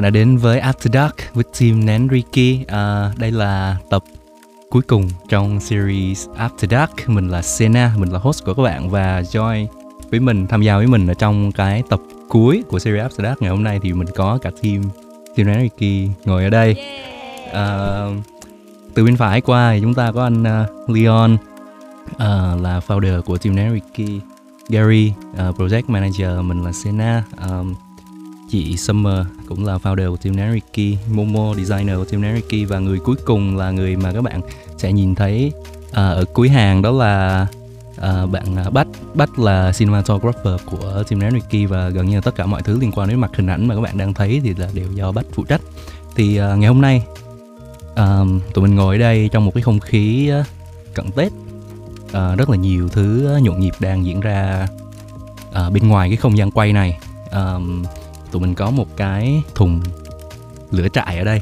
bạn đã đến với After Dark with Team Nenriki. À, đây là tập cuối cùng trong series After Dark. Mình là Sena, mình là host của các bạn và join với mình, tham gia với mình ở trong cái tập cuối của series After Dark ngày hôm nay thì mình có cả team Team Nenriki ngồi ở đây. À, từ bên phải qua thì chúng ta có anh uh, Leon uh, là founder của Team Nenriki. Gary, uh, project manager, mình là Sena. Um, chị Summer cũng là founder của Team Nariki, Momo designer của Team Nariki và người cuối cùng là người mà các bạn sẽ nhìn thấy uh, ở cuối hàng đó là uh, bạn à, Bách Bách là cinematographer của Team Nariki và gần như là tất cả mọi thứ liên quan đến mặt hình ảnh mà các bạn đang thấy thì là đều do Bách phụ trách. Thì uh, ngày hôm nay uh, tụi mình ngồi ở đây trong một cái không khí uh, cận Tết uh, rất là nhiều thứ nhộn nhịp đang diễn ra uh, bên ngoài cái không gian quay này. Um, tụi mình có một cái thùng lửa trại ở đây.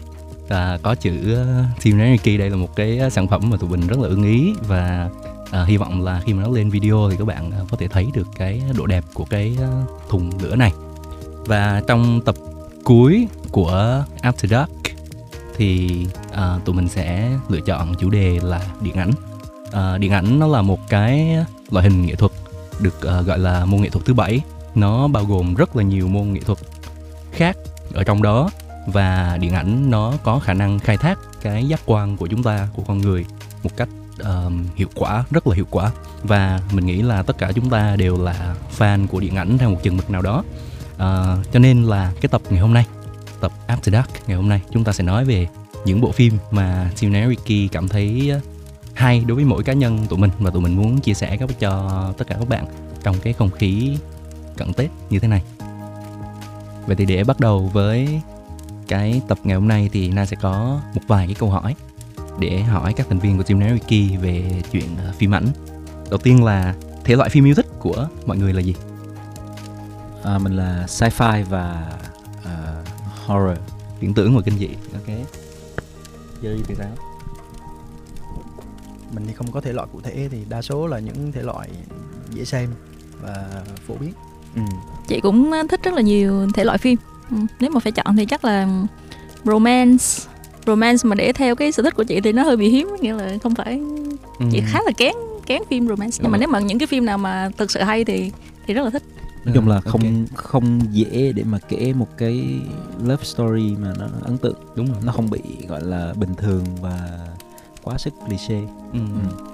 À, có chữ ờ, Team Nariki đây là một cái ờ, sản phẩm mà tụi mình rất là ưng ý và à, hy vọng là khi mà nó lên video thì các bạn có thể thấy được cái độ đẹp của cái thùng lửa này. Và trong tập cuối của After Dark thì à, tụi mình sẽ lựa chọn chủ đề là điện ảnh. À, điện ảnh nó là một cái loại hình nghệ thuật được uh, gọi là môn nghệ thuật thứ bảy. Nó bao gồm rất là nhiều môn nghệ thuật khác ở trong đó và điện ảnh nó có khả năng khai thác cái giác quan của chúng ta của con người một cách um, hiệu quả rất là hiệu quả và mình nghĩ là tất cả chúng ta đều là fan của điện ảnh theo một chừng mực nào đó uh, cho nên là cái tập ngày hôm nay tập After Dark ngày hôm nay chúng ta sẽ nói về những bộ phim mà Tim Nariki cảm thấy ờ, hay đối với mỗi cá nhân tụi mình và tụi mình muốn chia sẻ các cho tất cả các bạn trong cái không khí cận Tết như thế này. Vậy thì để bắt đầu với cái tập ngày hôm nay thì Na sẽ có một vài cái câu hỏi để hỏi các thành viên của Team Nariki về chuyện uh, phim ảnh. Đầu tiên là thể loại phim yêu thích của mọi người là gì? À, mình là sci-fi và uh, horror, viễn tưởng và kinh dị. Ok. Jerry thì sao? Mình thì không có thể loại cụ thể thì đa số là những thể loại dễ xem và phổ biến. Ừ. Chị cũng thích rất là nhiều thể loại phim. Ừ, nếu mà phải chọn thì chắc là romance romance mà để theo cái sở thích của chị thì nó hơi bị hiếm nghĩa là không phải ừ. chị khá là kén kén phim romance nhưng mà nếu mà những cái phim nào mà thực sự hay thì thì rất là thích nói chung là không okay. không dễ để mà kể một cái love story mà nó ấn tượng đúng rồi nó không bị gọi là bình thường và quá sức cliché ừ. ừ.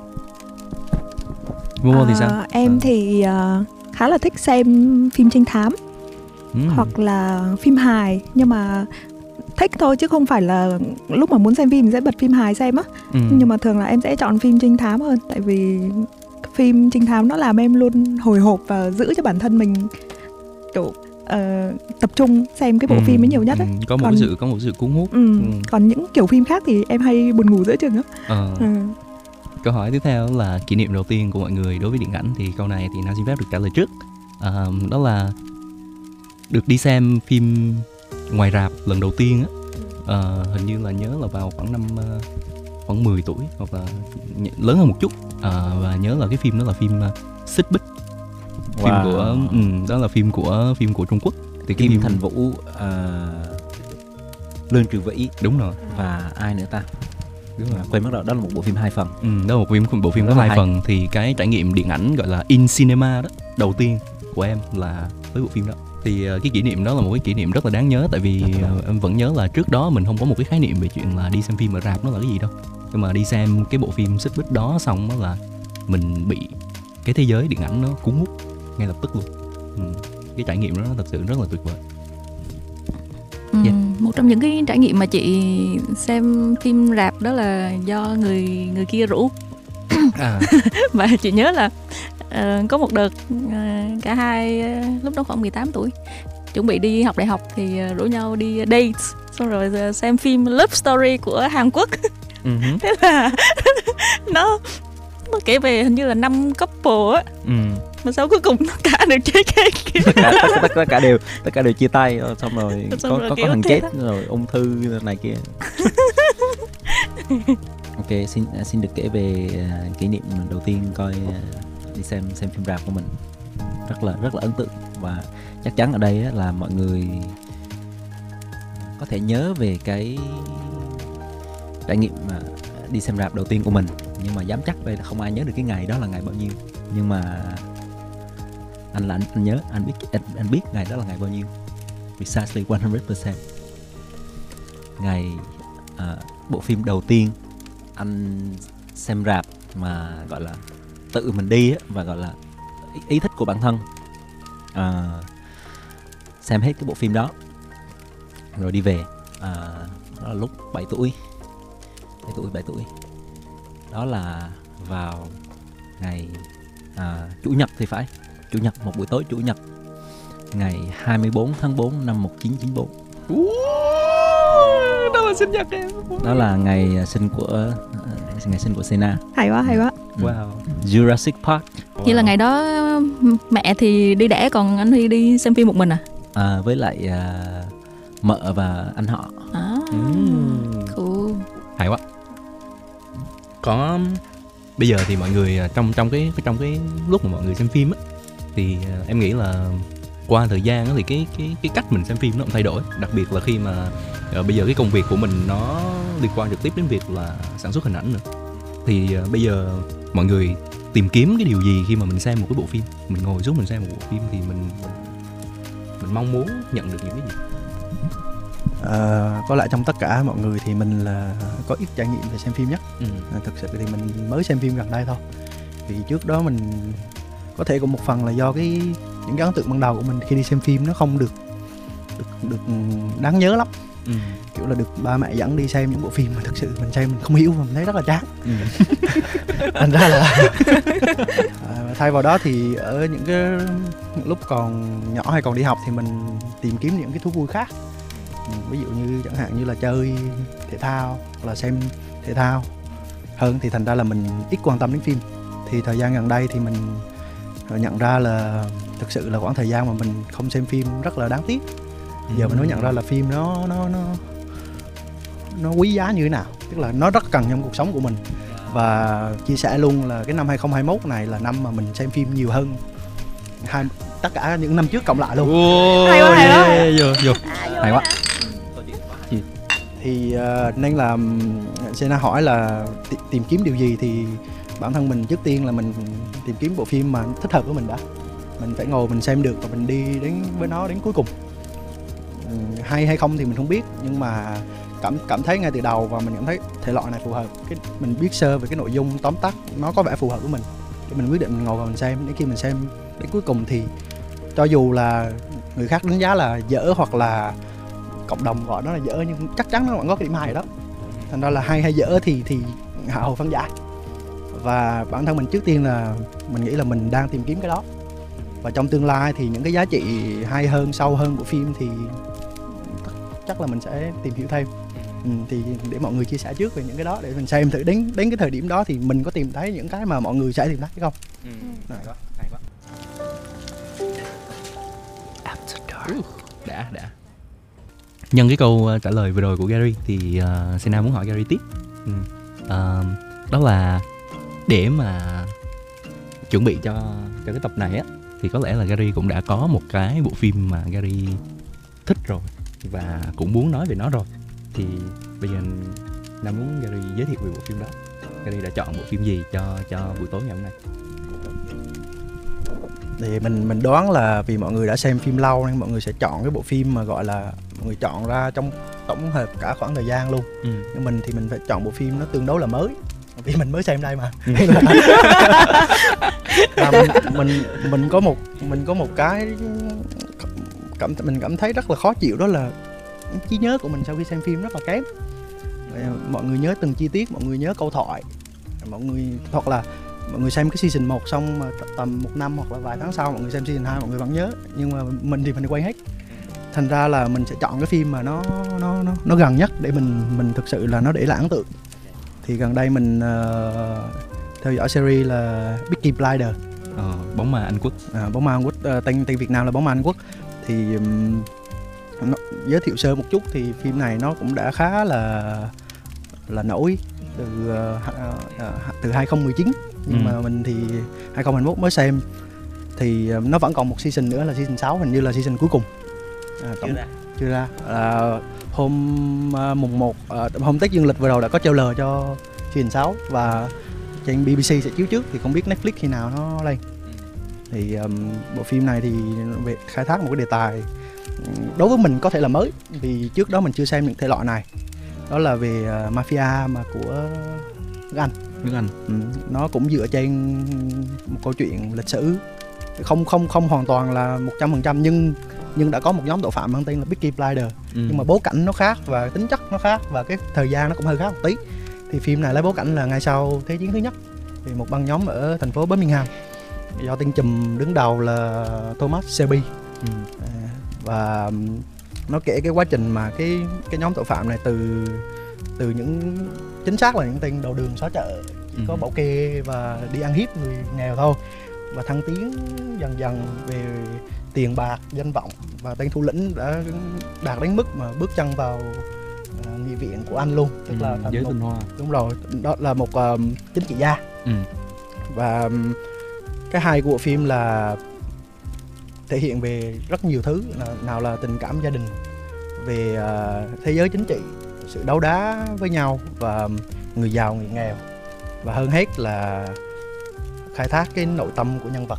Momo thì sao? À, em à. thì uh, khá là thích xem phim trinh thám ừ. hoặc là phim hài nhưng mà thích thôi chứ không phải là lúc mà muốn xem phim sẽ bật phim hài xem á ừ. nhưng mà thường là em sẽ chọn phim trinh thám hơn tại vì phim trinh thám nó làm em luôn hồi hộp và giữ cho bản thân mình kiểu uh, tập trung xem cái bộ ừ, phim ấy nhiều nhất ấy. Ừ, có một còn, sự có một sự cuốn hút ừ, ừ. còn những kiểu phim khác thì em hay buồn ngủ giữa chừng á ờ. ừ. Câu hỏi tiếp theo là kỷ niệm đầu tiên của mọi người đối với điện ảnh thì câu này thì Nam xin phép được trả lời trước. Uh, đó là được đi xem phim ngoài rạp lần đầu tiên á. Uh, hình như là nhớ là vào khoảng năm uh, khoảng 10 tuổi hoặc là lớn hơn một chút. Uh, và nhớ là cái phim đó là phim uh, xích bích. Phim wow. của um, đó là phim của phim của Trung Quốc. Thì cái phim Thành Vũ uh, Lương Trường Vĩ. Đúng rồi. Và ai nữa ta đúng rồi. Quên mất rồi đó là một bộ phim hai phần. Ừ, đó là một phim bộ phim có hai phần. Thì cái trải nghiệm điện ảnh gọi là in cinema đó đầu tiên của em là với bộ phim đó. Thì ờ, cái kỷ niệm đó là một cái kỷ niệm rất là đáng nhớ tại vì ờ, em vẫn nhớ là trước đó mình không có một cái khái niệm về chuyện là đi xem phim ở rạp nó là cái gì đâu. Nhưng mà đi xem cái bộ phim xích bích đó xong đó là mình bị cái thế giới điện ảnh nó cuốn hút ngay lập tức luôn. Ừ. cái trải nghiệm đó thật sự rất là tuyệt vời. Một trong những cái trải nghiệm mà chị xem phim rạp đó là do người người kia rủ à. và chị nhớ là uh, có một đợt uh, cả hai uh, lúc đó khoảng 18 tuổi chuẩn bị đi học đại học thì uh, rủ nhau đi date xong rồi uh, xem phim Love Story của Hàn Quốc uh-huh. thế là nó nó kể về hình như là năm couple á ừ. Mà sau cuối cùng tất cả đều chết hết tất cả, tất, tất, tất cả đều tất cả đều chia tay xong rồi xong có rồi có, có thằng chết đó. rồi ung thư này kia. Ok xin xin được kể về uh, kỷ niệm đầu tiên coi uh, đi xem xem phim rạp của mình. Rất là rất là ấn tượng và chắc chắn ở đây là mọi người có có thể nhớ về cái trải nghiệm mà đi xem rạp đầu tiên của mình. Nhưng mà dám chắc đây là không ai nhớ được cái ngày đó là ngày bao nhiêu. Nhưng mà anh là anh, anh nhớ anh biết anh, anh biết ngày đó là ngày bao nhiêu. Precisely 100% ngày uh, bộ phim đầu tiên anh xem rạp mà gọi là tự mình đi á, và gọi là ý, ý thích của bản thân. Uh, xem hết cái bộ phim đó rồi đi về. Uh, đó là lúc 7 tuổi 7 tuổi 7 tuổi. Đó là vào ngày à, chủ nhật thì phải chủ nhật một buổi tối chủ nhật. Ngày 24 tháng 4 năm 1994 đó là sinh nhật em. Đó là ngày à, sinh của à, ngày sinh của Sena. Hay quá hay quá. Ừ. wow. Jurassic Park. Wow. vậy là ngày đó mẹ thì đi đẻ còn anh Huy đi xem phim một mình à? À với lại à, mợ và anh họ. À, mm. cool. Hay quá. Có bây giờ thì mọi người à, trong trong cái trong cái lúc mà mọi người xem phim á thì à, em nghĩ là qua thời gian thì cái cái cái cách mình xem phim nó cũng thay đổi. Đặc biệt là khi mà uh, bây giờ cái công việc của mình nó liên quan trực tiếp đến việc là sản xuất hình ảnh nữa. Thì uh, bây giờ mọi người tìm kiếm cái điều gì khi mà mình xem một cái bộ phim? Mình ngồi xuống mình xem một bộ phim thì mình mình mong muốn nhận được những cái gì? À, có lẽ trong tất cả mọi người thì mình là có ít trải nghiệm về xem phim nhất. Ừ. à, thực sự thì mình mới xem phim gần đây thôi. Vì trước đó mình có thể cũng một phần là do cái những cái ấn tượng ban đầu của mình khi đi xem phim nó không được được được đáng nhớ lắm. Ừ. kiểu là được ba mẹ dẫn đi xem những bộ phim mà thực sự mình xem mình không hiểu và mình thấy rất là chán. Ừ. thành ra là à, thay vào đó thì ở những cái lúc còn nhỏ hay còn đi học thì mình tìm kiếm những cái thú vui khác. Ví dụ như chẳng hạn như là chơi thể thao hoặc là xem thể thao. Hơn thì thành ra là mình ít quan tâm đến phim. Thì thời gian gần đây thì mình nhận ra là thực sự là khoảng thời gian mà mình không xem phim rất là đáng tiếc. Giờ mình mới nhận ra là phim nó nó nó nó quý giá như thế nào. Tức là nó rất cần trong cuộc sống của mình. Và chia sẻ luôn là cái năm 2021 này là năm mà mình xem phim nhiều hơn hai tất cả những năm trước cộng lại luôn. Oh, hay quá hay quá. vô vô. Hay quá. thì uh, nên là Sena hỏi là t- tìm kiếm điều gì thì bản thân mình trước tiên là mình tìm kiếm bộ phim mà thích hợp với mình đã. Mình phải ngồi mình xem được và mình đi đến với nó đến cuối cùng. Ừ, hay hay không thì mình không biết, nhưng mà cảm cảm thấy ngay từ đầu và mình cảm thấy thể loại này phù hợp. Cái, mình biết sơ về cái nội dung tóm tắt, nó có vẻ phù hợp với mình. Thì mình quyết định mình ngồi và mình xem, đến khi mình xem đến cuối cùng thì cho dù là người khác đánh giá là dở hoặc là cộng đồng gọi nó là dở, nhưng chắc chắn nó vẫn có cái điểm hay đó. Thành ra là hay hay dở thì thì hạ hồ phân giải và bản thân mình trước tiên là mình nghĩ là mình đang tìm kiếm cái đó và trong tương lai thì những cái giá trị hay hơn sâu hơn của phim thì chắc là mình sẽ tìm hiểu thêm ừ, thì để mọi người chia sẻ trước về những cái đó để mình xem thử đến đến cái thời điểm đó thì mình có tìm thấy những cái mà mọi người sẽ tìm thấy hay không ừ. Này. quá, hay quá. After dark. đã đã nhân cái câu ờ, trả lời vừa rồi của Gary thì uh, Sena muốn hỏi Gary tiếp ừ. uh, đó là để mà chuẩn bị cho cho cái tập này á thì có lẽ là Gary cũng đã có một cái bộ phim mà Gary thích rồi và cũng muốn nói về nó rồi. Thì bây giờ Nam muốn Gary giới thiệu về bộ phim đó. Gary đã chọn bộ phim gì cho cho buổi tối ngày hôm nay? Thì mình mình đoán là vì mọi người đã xem phim lâu nên mọi người sẽ chọn cái bộ phim mà gọi là mọi người chọn ra trong tổng hợp cả khoảng thời gian luôn. Ừ. nhưng mình thì mình phải chọn bộ phim nó tương đối là mới vì mình mới xem đây mà. Ừ. là mình, mình mình có một mình có một cái cảm mình cảm thấy rất là khó chịu đó là trí nhớ của mình sau khi xem phim rất là kém. Mọi người nhớ từng chi tiết mọi người nhớ câu thoại. Mọi người hoặc là mọi người xem cái season 1 xong mà tầm một năm hoặc là vài tháng sau mọi người xem season 2 mọi người vẫn nhớ. Nhưng mà mình thì mình quay hết. Thành ra là mình sẽ chọn cái phim mà nó nó nó nó gần nhất để mình mình thực sự là nó để lại ấn tượng thì gần đây mình uh, theo dõi series là Peaky Blinder ờ, bóng ma Anh Quốc. À, bóng ma Anh Quốc uh, tên tên Việt Nam là bóng ma Anh Quốc. Thì um, nó, giới thiệu sơ một chút thì phim này nó cũng đã khá là là nổi từ uh, từ 2019 nhưng ừ. mà mình thì 2021 mới xem. Thì nó vẫn còn một season nữa là season 6 hình như là season cuối cùng à, tổng, chưa ra. chưa ra. À, hôm uh, mùng 1 uh, hôm Tết dương lịch vừa rồi đã có trailer cho truyền 6 và trên BBC sẽ chiếu trước thì không biết Netflix khi nào nó lên. Thì um, bộ phim này thì về khai thác một cái đề tài đối với mình có thể là mới vì trước đó mình chưa xem những thể loại này. Đó là về uh, mafia mà của nước Anh. Nước Anh. Ừ, nó cũng dựa trên một câu chuyện lịch sử. Không không không hoàn toàn là một trăm phần trăm nhưng nhưng đã có một nhóm tội phạm mang tên là Peaky Blinder ừ. nhưng mà bối cảnh nó khác và tính chất nó khác và cái thời gian nó cũng hơi khác một tí thì phim này lấy bối cảnh là ngay sau thế chiến thứ nhất thì một băng nhóm ở thành phố Birmingham do tên trùm đứng đầu là Thomas Shelby ừ. À, và nó kể cái quá trình mà cái cái nhóm tội phạm này từ từ những chính xác là những tên đầu đường xó chợ chỉ ừ. có bảo kê và đi ăn hiếp người nghèo thôi và thăng tiến dần dần về tiền bạc danh vọng và tên thủ lĩnh đã đạt đến mức mà bước chân vào uh, nghị viện của anh luôn. Tức ừ, là thành giới một, hoa. Đúng rồi đó là một uh, chính trị gia. Ừ. và cái hay của bộ phim là thể hiện về rất nhiều thứ nào là tình cảm gia đình về uh, thế giới chính trị sự đấu đá với nhau và người giàu người nghèo. Và hơn hết là khai thác cái nội tâm của nhân vật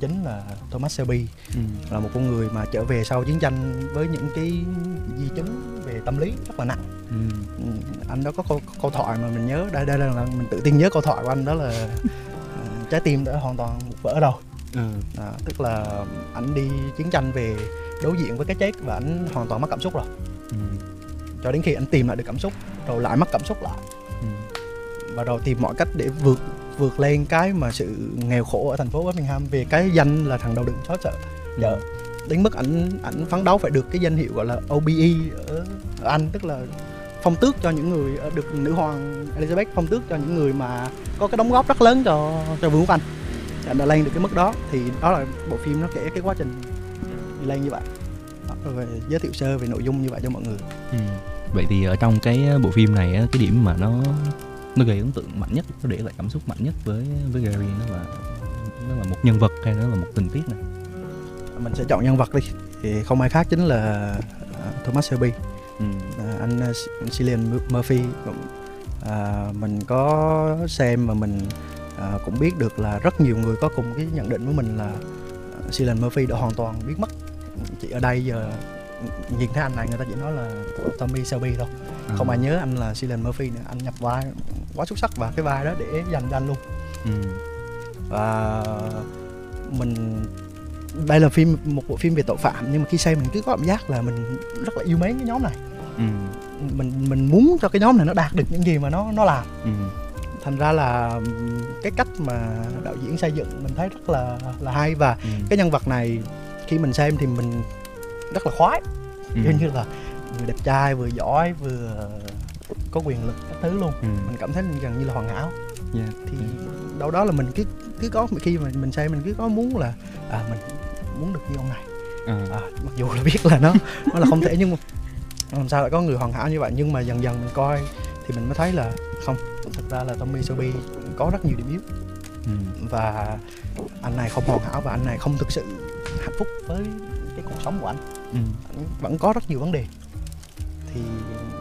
chính là Thomas Shelby ừ. là một con người mà trở về sau chiến tranh với những cái di chứng về tâm lý rất là nặng ừ. ừ anh đó có câu, câu thoại mà mình nhớ đây đây là mình tự tin nhớ câu thoại của anh đó là uh, trái tim đã hoàn toàn vỡ rồi ừ. à, tức là anh đi chiến tranh về đối diện với cái chết và anh hoàn toàn mất cảm xúc rồi ừ. cho đến khi anh tìm lại được cảm xúc rồi lại mất cảm xúc lại ừ. và rồi tìm mọi cách để vượt vượt lên cái mà sự nghèo khổ ở thành phố Birmingham về cái danh là thằng đầu đường xó chợ ừ. đến mức ảnh ảnh phấn đấu phải được cái danh hiệu gọi là OBE ở, ở Anh tức là phong tước cho những người ờ, được nữ hoàng Elizabeth phong tước cho những người mà có cái đóng góp rất lớn cho cho vương quốc Anh anh đã lên được cái mức đó thì đó là bộ phim nó kể cái quá trình lên như vậy đó, rồi giới thiệu sơ về nội dung như vậy cho mọi người ừ. vậy thì ở trong cái bộ phim này cái điểm mà nó nó gây ấn tượng mạnh nhất nó để lại cảm xúc mạnh nhất với với Gary. Nó là nó là một nhân vật hay nó là một tình tiết này? Mình sẽ chọn nhân vật đi. Thì không ai khác chính là uh, Thomas Shelby ừ. uh, anh uh, Cillian Murphy. Uh, mình có xem và mình uh, cũng biết được là rất nhiều người có cùng cái nhận định với mình là Cillian Murphy đã hoàn toàn biến mất. Chỉ ở đây giờ nhìn thấy anh này người ta chỉ nói là Tommy Shelby thôi à. không ai nhớ anh là Cillian Murphy nữa anh nhập vai quá xuất sắc và cái vai đó để dành cho anh luôn ừ. và mình đây là phim một bộ phim về tội phạm nhưng mà khi xem mình cứ có cảm giác là mình rất là yêu mến cái nhóm này ừ. mình mình muốn cho cái nhóm này nó đạt được những gì mà nó nó làm ừ. thành ra là cái cách mà đạo diễn xây dựng mình thấy rất là là hay và ừ. cái nhân vật này khi mình xem thì mình rất là khoái ừ. như là vừa đẹp trai vừa giỏi vừa có quyền lực các thứ luôn ừ. mình cảm thấy gần như là hoàn hảo yeah. thì ừ. đâu đó là mình cứ cứ có khi mà mình xem mình cứ có muốn là à mình muốn được như ông này à. À, mặc dù là biết là nó nó là không thể nhưng mà làm sao lại có người hoàn hảo như vậy nhưng mà dần dần mình coi thì mình mới thấy là không thực ra là Tommy Shelby có rất nhiều điểm yếu ừ. và anh này không hoàn hảo và anh này không thực sự hạnh phúc với cái cuộc sống của anh ừ. vẫn có rất nhiều vấn đề. Thì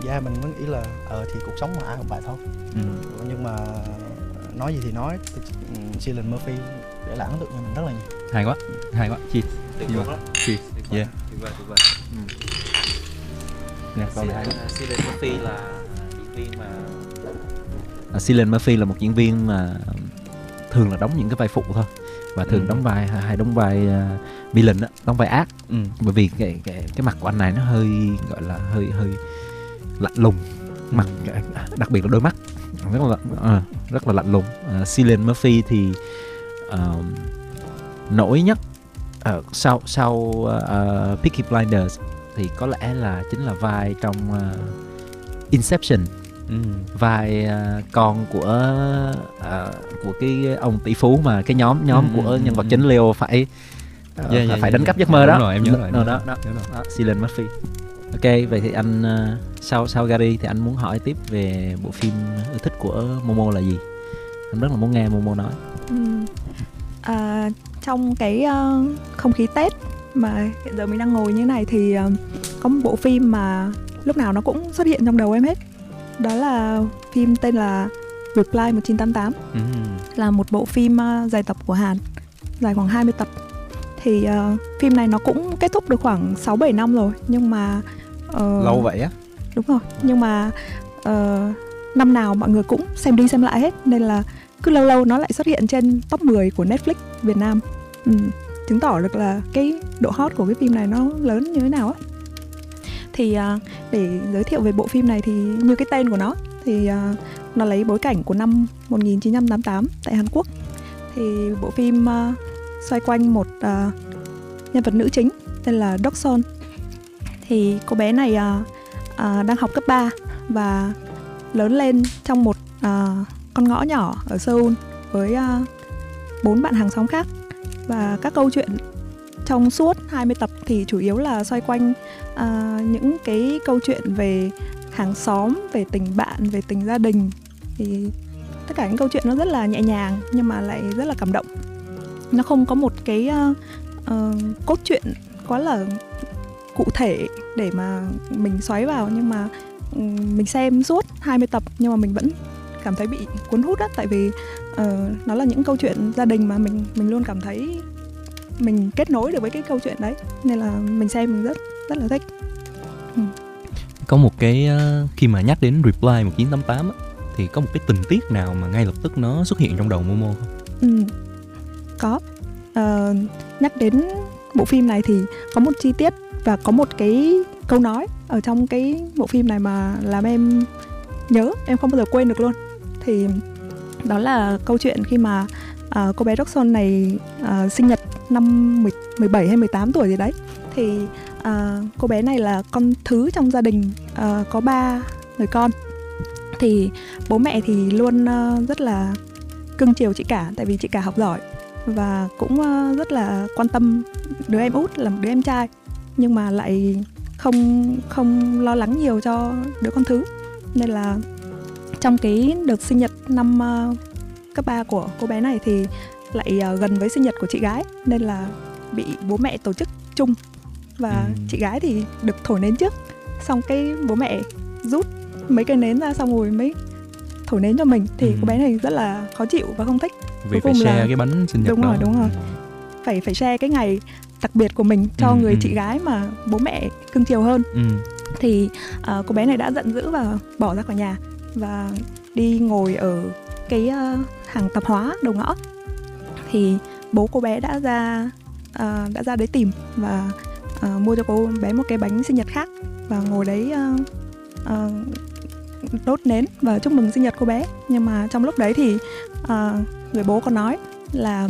gia mình mới nghĩ là ờ thì cuộc sống mà ai cũng vậy thôi. Ừ. nhưng mà nói gì thì nói Cillian Murphy để lại ấn tượng cho mình rất là nhiều. Hay quá hay quá. Cheers tuyệt vời lắm cheers yeah. tuyệt vời tuyệt vời. Ừ. Nè, câu này Cillian Murphy là diễn viên mà à, Cillian Murphy là một diễn viên mà thường là đóng những cái vai phụ thôi và thường ừ. đóng vai hay đóng vai uh, villain đó, đóng vai ác. Ừ. bởi vì cái, cái cái mặt của anh này nó hơi gọi là hơi hơi lạnh lùng. Mặt đặc biệt là đôi mắt. Rất là uh, rất là lạnh lùng. Uh, Cillian Murphy thì uh, nổi nhất uh, sau sau uh, Peaky Blinders thì có lẽ là chính là vai trong uh, Inception ừ. vai uh, con của uh, của cái ông tỷ phú mà cái nhóm nhóm ừ, của ừ, nhân vật ừ. chính Leo phải uh, yeah, yeah, phải đánh yeah, cắp giấc mơ đó. Rồi, em nhớ rồi. Đó, đó, đó, đó, đó, Cillian Murphy. Ok, vậy thì anh uh, sau sau Gary thì anh muốn hỏi tiếp về bộ phim yêu thích của Momo là gì? Anh rất là muốn nghe Momo nói. Ừ. À, trong cái uh, không khí Tết mà hiện giờ mình đang ngồi như này thì uh, có một bộ phim mà lúc nào nó cũng xuất hiện trong đầu em hết đó là phim tên là Reply 1988 ừ. là một bộ phim uh, dài tập của Hàn. Dài khoảng 20 tập. Thì uh, phim này nó cũng kết thúc được khoảng 6 7 năm rồi. Nhưng mà uh, lâu vậy á? Đúng rồi. Nhưng mà uh, năm nào mọi người cũng xem đi xem lại hết. Nên là cứ lâu lâu nó lại xuất hiện trên top 10 của Netflix Việt Nam. Ừ, chứng tỏ được là cái độ hot của cái phim này nó lớn như thế nào á thì uh, để giới thiệu về bộ phim này thì như cái tên của nó thì uh, nó lấy bối cảnh của năm 1988 tại Hàn Quốc. Thì bộ phim uh, xoay quanh một uh, nhân vật nữ chính tên là Dokson thì cô bé này uh, uh, đang học cấp 3 và lớn lên trong một uh, con ngõ nhỏ ở Seoul với uh, bốn bạn hàng xóm khác. Và các câu chuyện trong suốt 20 tập thì chủ yếu là xoay quanh uh, những cái câu chuyện về hàng xóm, về tình bạn, về tình gia đình thì tất cả những câu chuyện nó rất là nhẹ nhàng nhưng mà lại rất là cảm động. Nó không có một cái uh, uh, cốt truyện quá là cụ thể để mà mình xoáy vào nhưng mà ừ, mình xem suốt 20 tập nhưng mà mình vẫn cảm thấy bị cuốn hút á tại vì uh, nó là những câu chuyện gia đình mà mình mình luôn cảm thấy mình kết nối được với cái câu chuyện đấy nên là mình xem mình rất rất là thích ừ. có một cái uh, khi mà nhắc đến reply 1988 á, thì có một cái tình tiết nào mà ngay lập tức nó xuất hiện trong đầu Momo không? Ừ, có uh, nhắc đến bộ phim này thì có một chi tiết và có một cái câu nói ở trong cái bộ phim này mà làm em nhớ em không bao giờ quên được luôn thì đó là câu chuyện khi mà uh, cô bé Roxon này uh, sinh nhật năm 10, 17 hay 18 tuổi gì đấy. Thì uh, cô bé này là con thứ trong gia đình uh, có ba người con. Thì bố mẹ thì luôn uh, rất là cưng chiều chị cả tại vì chị cả học giỏi và cũng uh, rất là quan tâm đứa em út là một đứa em trai nhưng mà lại không không lo lắng nhiều cho đứa con thứ. Nên là trong cái đợt sinh nhật năm uh, cấp 3 của cô bé này thì lại uh, gần với sinh nhật của chị gái nên là bị bố mẹ tổ chức chung và ừ. chị gái thì được thổi nến trước xong cái bố mẹ rút mấy cây nến ra xong rồi mới thổi nến cho mình thì ừ. cô bé này rất là khó chịu và không thích vì phải share là... cái bánh sinh nhật đúng đó. rồi đúng rồi ừ. phải phải share cái ngày đặc biệt của mình cho ừ, người ừ. chị gái mà bố mẹ cưng chiều hơn ừ. thì uh, cô bé này đã giận dữ và bỏ ra khỏi nhà và đi ngồi ở cái uh, hàng tạp hóa đầu ngõ thì bố cô bé đã ra uh, đã ra đấy tìm và uh, mua cho cô bé một cái bánh sinh nhật khác và ngồi đấy uh, uh, đốt nến và chúc mừng sinh nhật cô bé. Nhưng mà trong lúc đấy thì uh, người bố có nói là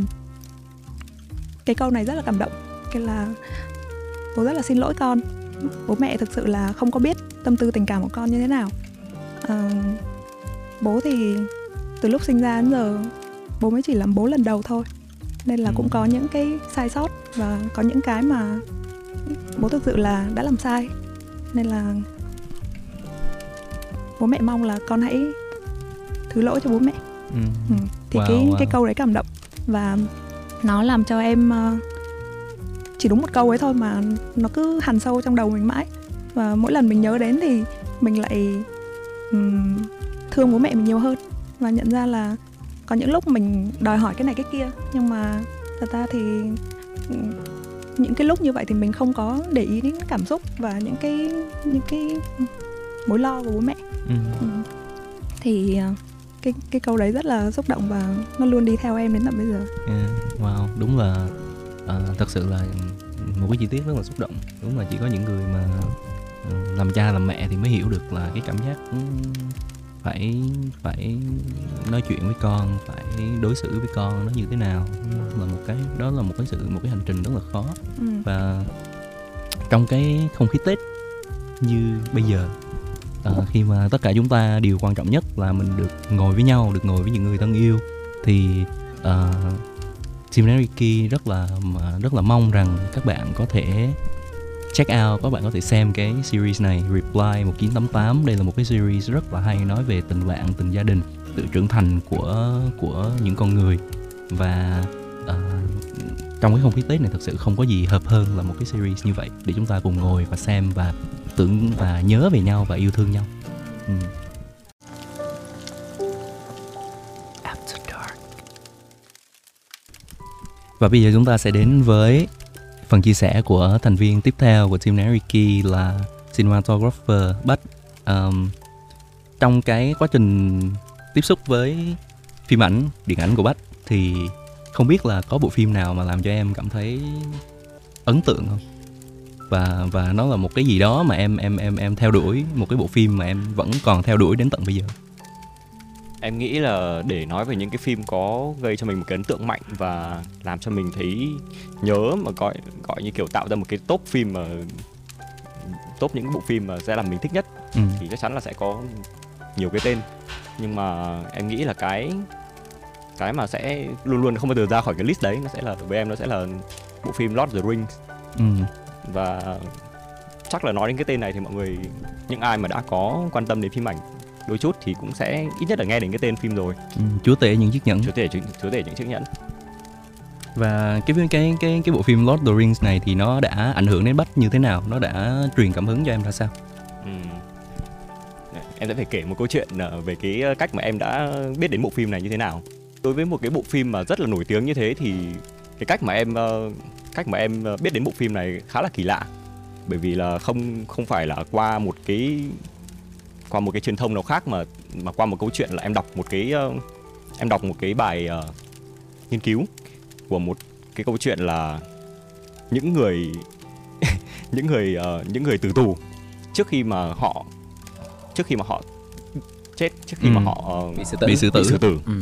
cái câu này rất là cảm động cái là bố rất là xin lỗi con. Bố mẹ thực sự là không có biết tâm tư tình cảm của con như thế nào. Uh, bố thì từ lúc sinh ra đến giờ bố mới chỉ làm bố lần đầu thôi nên là cũng ừ. có những cái sai sót và có những cái mà bố thực sự là đã làm sai nên là bố mẹ mong là con hãy thứ lỗi cho bố mẹ ừ. Ừ. thì wow, cái wow. cái câu đấy cảm động và nó làm cho em uh, chỉ đúng một câu ấy thôi mà nó cứ hằn sâu trong đầu mình mãi và mỗi lần mình nhớ đến thì mình lại um, thương bố mẹ mình nhiều hơn và nhận ra là có những lúc mình đòi hỏi cái này cái kia nhưng mà thật ra thì những cái lúc như vậy thì mình không có để ý đến cảm xúc và những cái những cái mối lo của bố mẹ ừ. Ừ. thì ờ, cái cái câu đấy rất là xúc động và nó luôn đi theo em đến tận bây giờ. Yeah, wow, đúng là uh, thật sự là một cái chi tiết rất là xúc động đúng là chỉ có những người mà uh, làm cha làm mẹ thì mới hiểu được là cái cảm giác phải phải nói chuyện với con phải đối xử với con nó như thế nào. Là một cái đó là một cái sự một cái hành trình rất là khó. Ừ. và trong cái không khí tết như bây giờ uh, khi mà tất cả chúng ta điều quan trọng nhất là mình được ngồi với nhau được ngồi với những người thân yêu thì uh, Team Enrique rất là rất là mong rằng các bạn có thể check out các bạn có thể xem cái series này Reply 1988 đây là một cái series rất là hay nói về tình bạn tình gia đình sự trưởng thành của của những con người. Và uh, trong cái không khí Tết này thật sự không có gì hợp hơn là một cái series như vậy để chúng ta cùng ngồi và xem và tưởng và nhớ về nhau và yêu thương nhau. Ừ. Và bây giờ chúng ta sẽ đến với phần chia sẻ của thành viên tiếp theo của team Nariki là cinematographer Bách. Um, trong cái quá trình tiếp xúc với phim ảnh, điện ảnh của Bách thì không biết là có bộ phim nào mà làm cho em cảm thấy ấn tượng không? Và và nó là một cái gì đó mà em em em em theo đuổi, một cái bộ phim mà em vẫn còn theo đuổi đến tận bây giờ em nghĩ là để nói về những cái phim có gây cho mình một cái ấn tượng mạnh và làm cho mình thấy nhớ mà gọi gọi như kiểu tạo ra một cái top phim mà top những bộ phim mà sẽ làm mình thích nhất ừ. thì chắc chắn là sẽ có nhiều cái tên nhưng mà em nghĩ là cái cái mà sẽ luôn luôn không bao giờ ra khỏi cái list đấy nó sẽ là với em nó sẽ là bộ phim Lord of the Rings ừ. và chắc là nói đến cái tên này thì mọi người những ai mà đã có quan tâm đến phim ảnh đôi chút thì cũng sẽ ít nhất là nghe đến cái tên phim rồi. Ừ, chúa tể những chiếc nhẫn. Chúa tể chúa tể những chiếc nhẫn. Và cái cái cái cái bộ phim Lord of the Rings này thì nó đã ảnh hưởng đến Bách như thế nào? Nó đã truyền cảm hứng cho em ra sao? Ừ. em sẽ phải kể một câu chuyện ờ, về cái ờ, cách mà em đã biết đến bộ phim này như thế nào. Đối với một cái bộ phim mà rất là nổi tiếng như thế thì cái cách mà em ờ, cách mà em biết đến bộ phim này khá là kỳ lạ. Bởi vì là không không phải là qua một cái qua một cái truyền thông nào khác mà mà qua một câu chuyện là em đọc một cái uh, em đọc một cái bài uh, nghiên cứu của một cái câu chuyện là những người những người uh, những người từ tù trước khi mà họ trước khi mà họ chết trước khi ừ. mà họ uh, bị xử tử. Bị xử tử, bị xử tử. Ừ.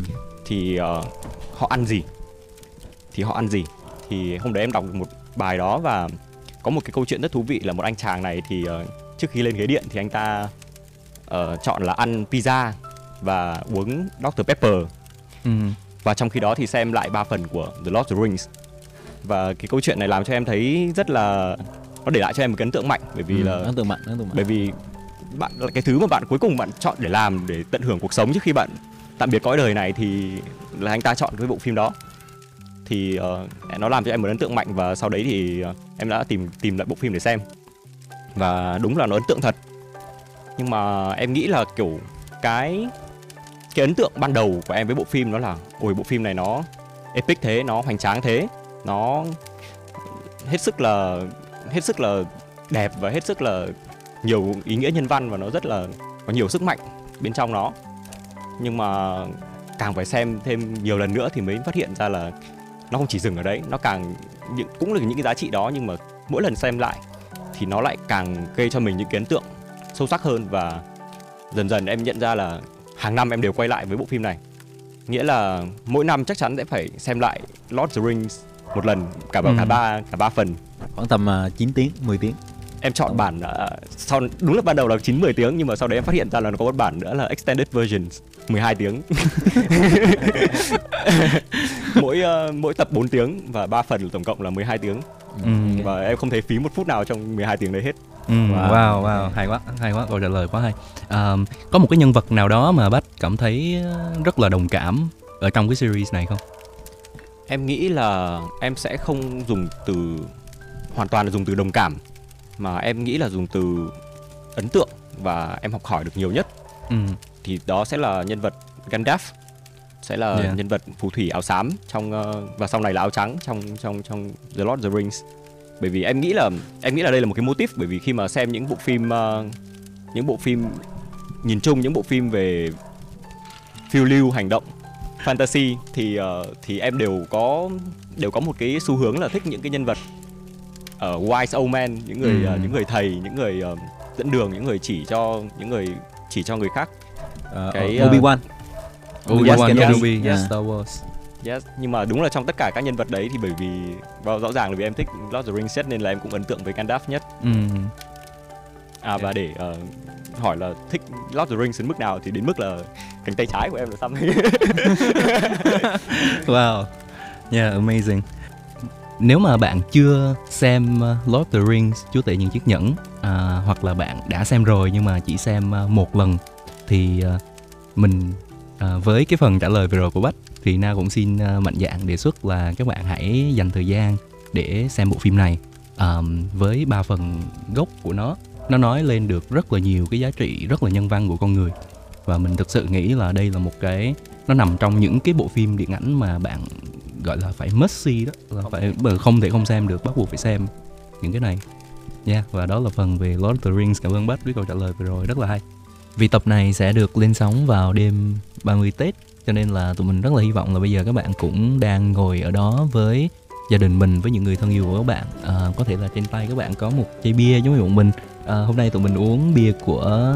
thì uh, họ ăn gì? Thì họ ăn gì? Thì hôm đấy em đọc một bài đó và có một cái câu chuyện rất thú vị là một anh chàng này thì uh, trước khi lên ghế điện thì anh ta uh, chọn là ăn pizza và uống Dr Pepper. Ừ. và trong khi đó thì xem lại ba phần của The Lord of the Rings. Và cái câu chuyện này làm cho em thấy rất là nó để lại cho em một cái ấn tượng mạnh bởi vì ừ, là ấn tượng mạnh ấn tượng mạnh. bởi vì bạn cái thứ mà bạn cuối cùng bạn chọn để làm để tận hưởng cuộc sống trước khi bạn tạm biệt cõi đời này thì là anh ta chọn cái bộ phim đó. Thì uh, nó làm cho em một ấn tượng mạnh và sau đấy thì uh, em đã tìm tìm lại bộ phim để xem. Và đúng là nó ấn tượng thật nhưng mà em nghĩ là, kiểu, cái cái ấn tượng ban đầu của em với bộ phim đó là, ôi, bộ phim này nó epic thế, nó hoành tráng thế. Nó hết sức là, hết sức là đẹp và hết sức là nhiều ý nghĩa nhân văn và nó rất là, có nhiều sức mạnh bên trong nó. Nhưng mà càng phải xem thêm nhiều lần nữa thì mới phát hiện ra là nó không chỉ dừng ở đấy, nó càng những, cũng là những cái giá trị đó nhưng mà mỗi lần xem lại thì nó lại càng gây cho mình những cái ấn tượng sâu sắc hơn và dần dần em nhận ra là hàng năm em đều quay lại với bộ phim này. Nghĩa là mỗi năm chắc chắn sẽ phải xem lại Lord of the Rings một lần cả ừ. cả ba cả ba phần. Khoảng tầm uh, à, 9 tiếng 10 tiếng. Em chọn bản uh, sau đúng là ban đầu là 9 10 tiếng nhưng mà sau đấy em phát hiện ra là nó có một bản nữa là extended version 12 tiếng. Mỗi uh, mỗi tập 4 tiếng và ba phần tổng cộng là 12 tiếng ừ. và em không thấy phí một phút nào trong 12 tiếng đấy hết Ừ, wow. wow wow hay quá hay quá câu trả lời quá hay à, có một cái nhân vật nào đó mà bách cảm thấy rất là đồng cảm ở trong cái series này không em nghĩ là em sẽ không dùng từ hoàn toàn là dùng từ đồng cảm mà em nghĩ là dùng từ ấn tượng và em học hỏi được nhiều nhất ừ. thì đó sẽ là nhân vật Gandalf sẽ là yeah. nhân vật phù thủy áo xám trong uh, và sau này là áo trắng trong trong trong The Lord of the Rings bởi vì em nghĩ là em nghĩ là đây là một cái típ bởi vì khi mà xem những bộ phim uh, những bộ phim nhìn chung những bộ phim về phiêu lưu hành động fantasy thì uh, thì em đều có đều có một cái xu hướng là thích những cái nhân vật ở uh, wise old man những người ừ. uh, những người thầy những người uh, dẫn đường những người chỉ cho những người chỉ cho người khác uh, cái uh, Obi Wan Obi Wan Kenobi yes, Star Wars Yes, nhưng mà đúng là trong tất cả các nhân vật đấy thì bởi vì well, rõ ràng là vì em thích Lord of the Rings set nên là em cũng ấn tượng với Gandalf nhất. Ừ. À và để uh, hỏi là thích Lord of the Rings đến mức nào thì đến mức là cánh tay trái của em là xăm. wow. Yeah, amazing. Nếu mà bạn chưa xem uh, Lord of the Rings, Chúa tể những chiếc nhẫn uh, hoặc là bạn đã xem rồi nhưng mà chỉ xem uh, một lần thì mình uh, với cái phần trả lời vừa rồi của Bách thì na cũng xin uh, mạnh dạn đề xuất là các bạn hãy dành thời gian để xem bộ phim này. Um, với ba phần gốc của nó nó nói lên được rất là nhiều cái giá trị rất là nhân văn của con người. Và mình thực sự nghĩ là đây là một cái nó nằm trong những cái bộ phim điện ảnh mà bạn gọi là phải must see đó là phải không thể không xem được bắt buộc phải xem những cái này. Nha yeah, và đó là phần về Lord of the Rings. Cảm ơn Bách với câu trả lời vừa rồi rất là hay vì tập này sẽ được lên sóng vào đêm 30 Tết cho nên là tụi mình rất là hy vọng là bây giờ các bạn cũng đang ngồi ở đó với gia đình mình với những người thân yêu của các bạn. À, có thể là trên tay các bạn có một chai bia giống như bọn mình. À, hôm nay tụi mình uống bia của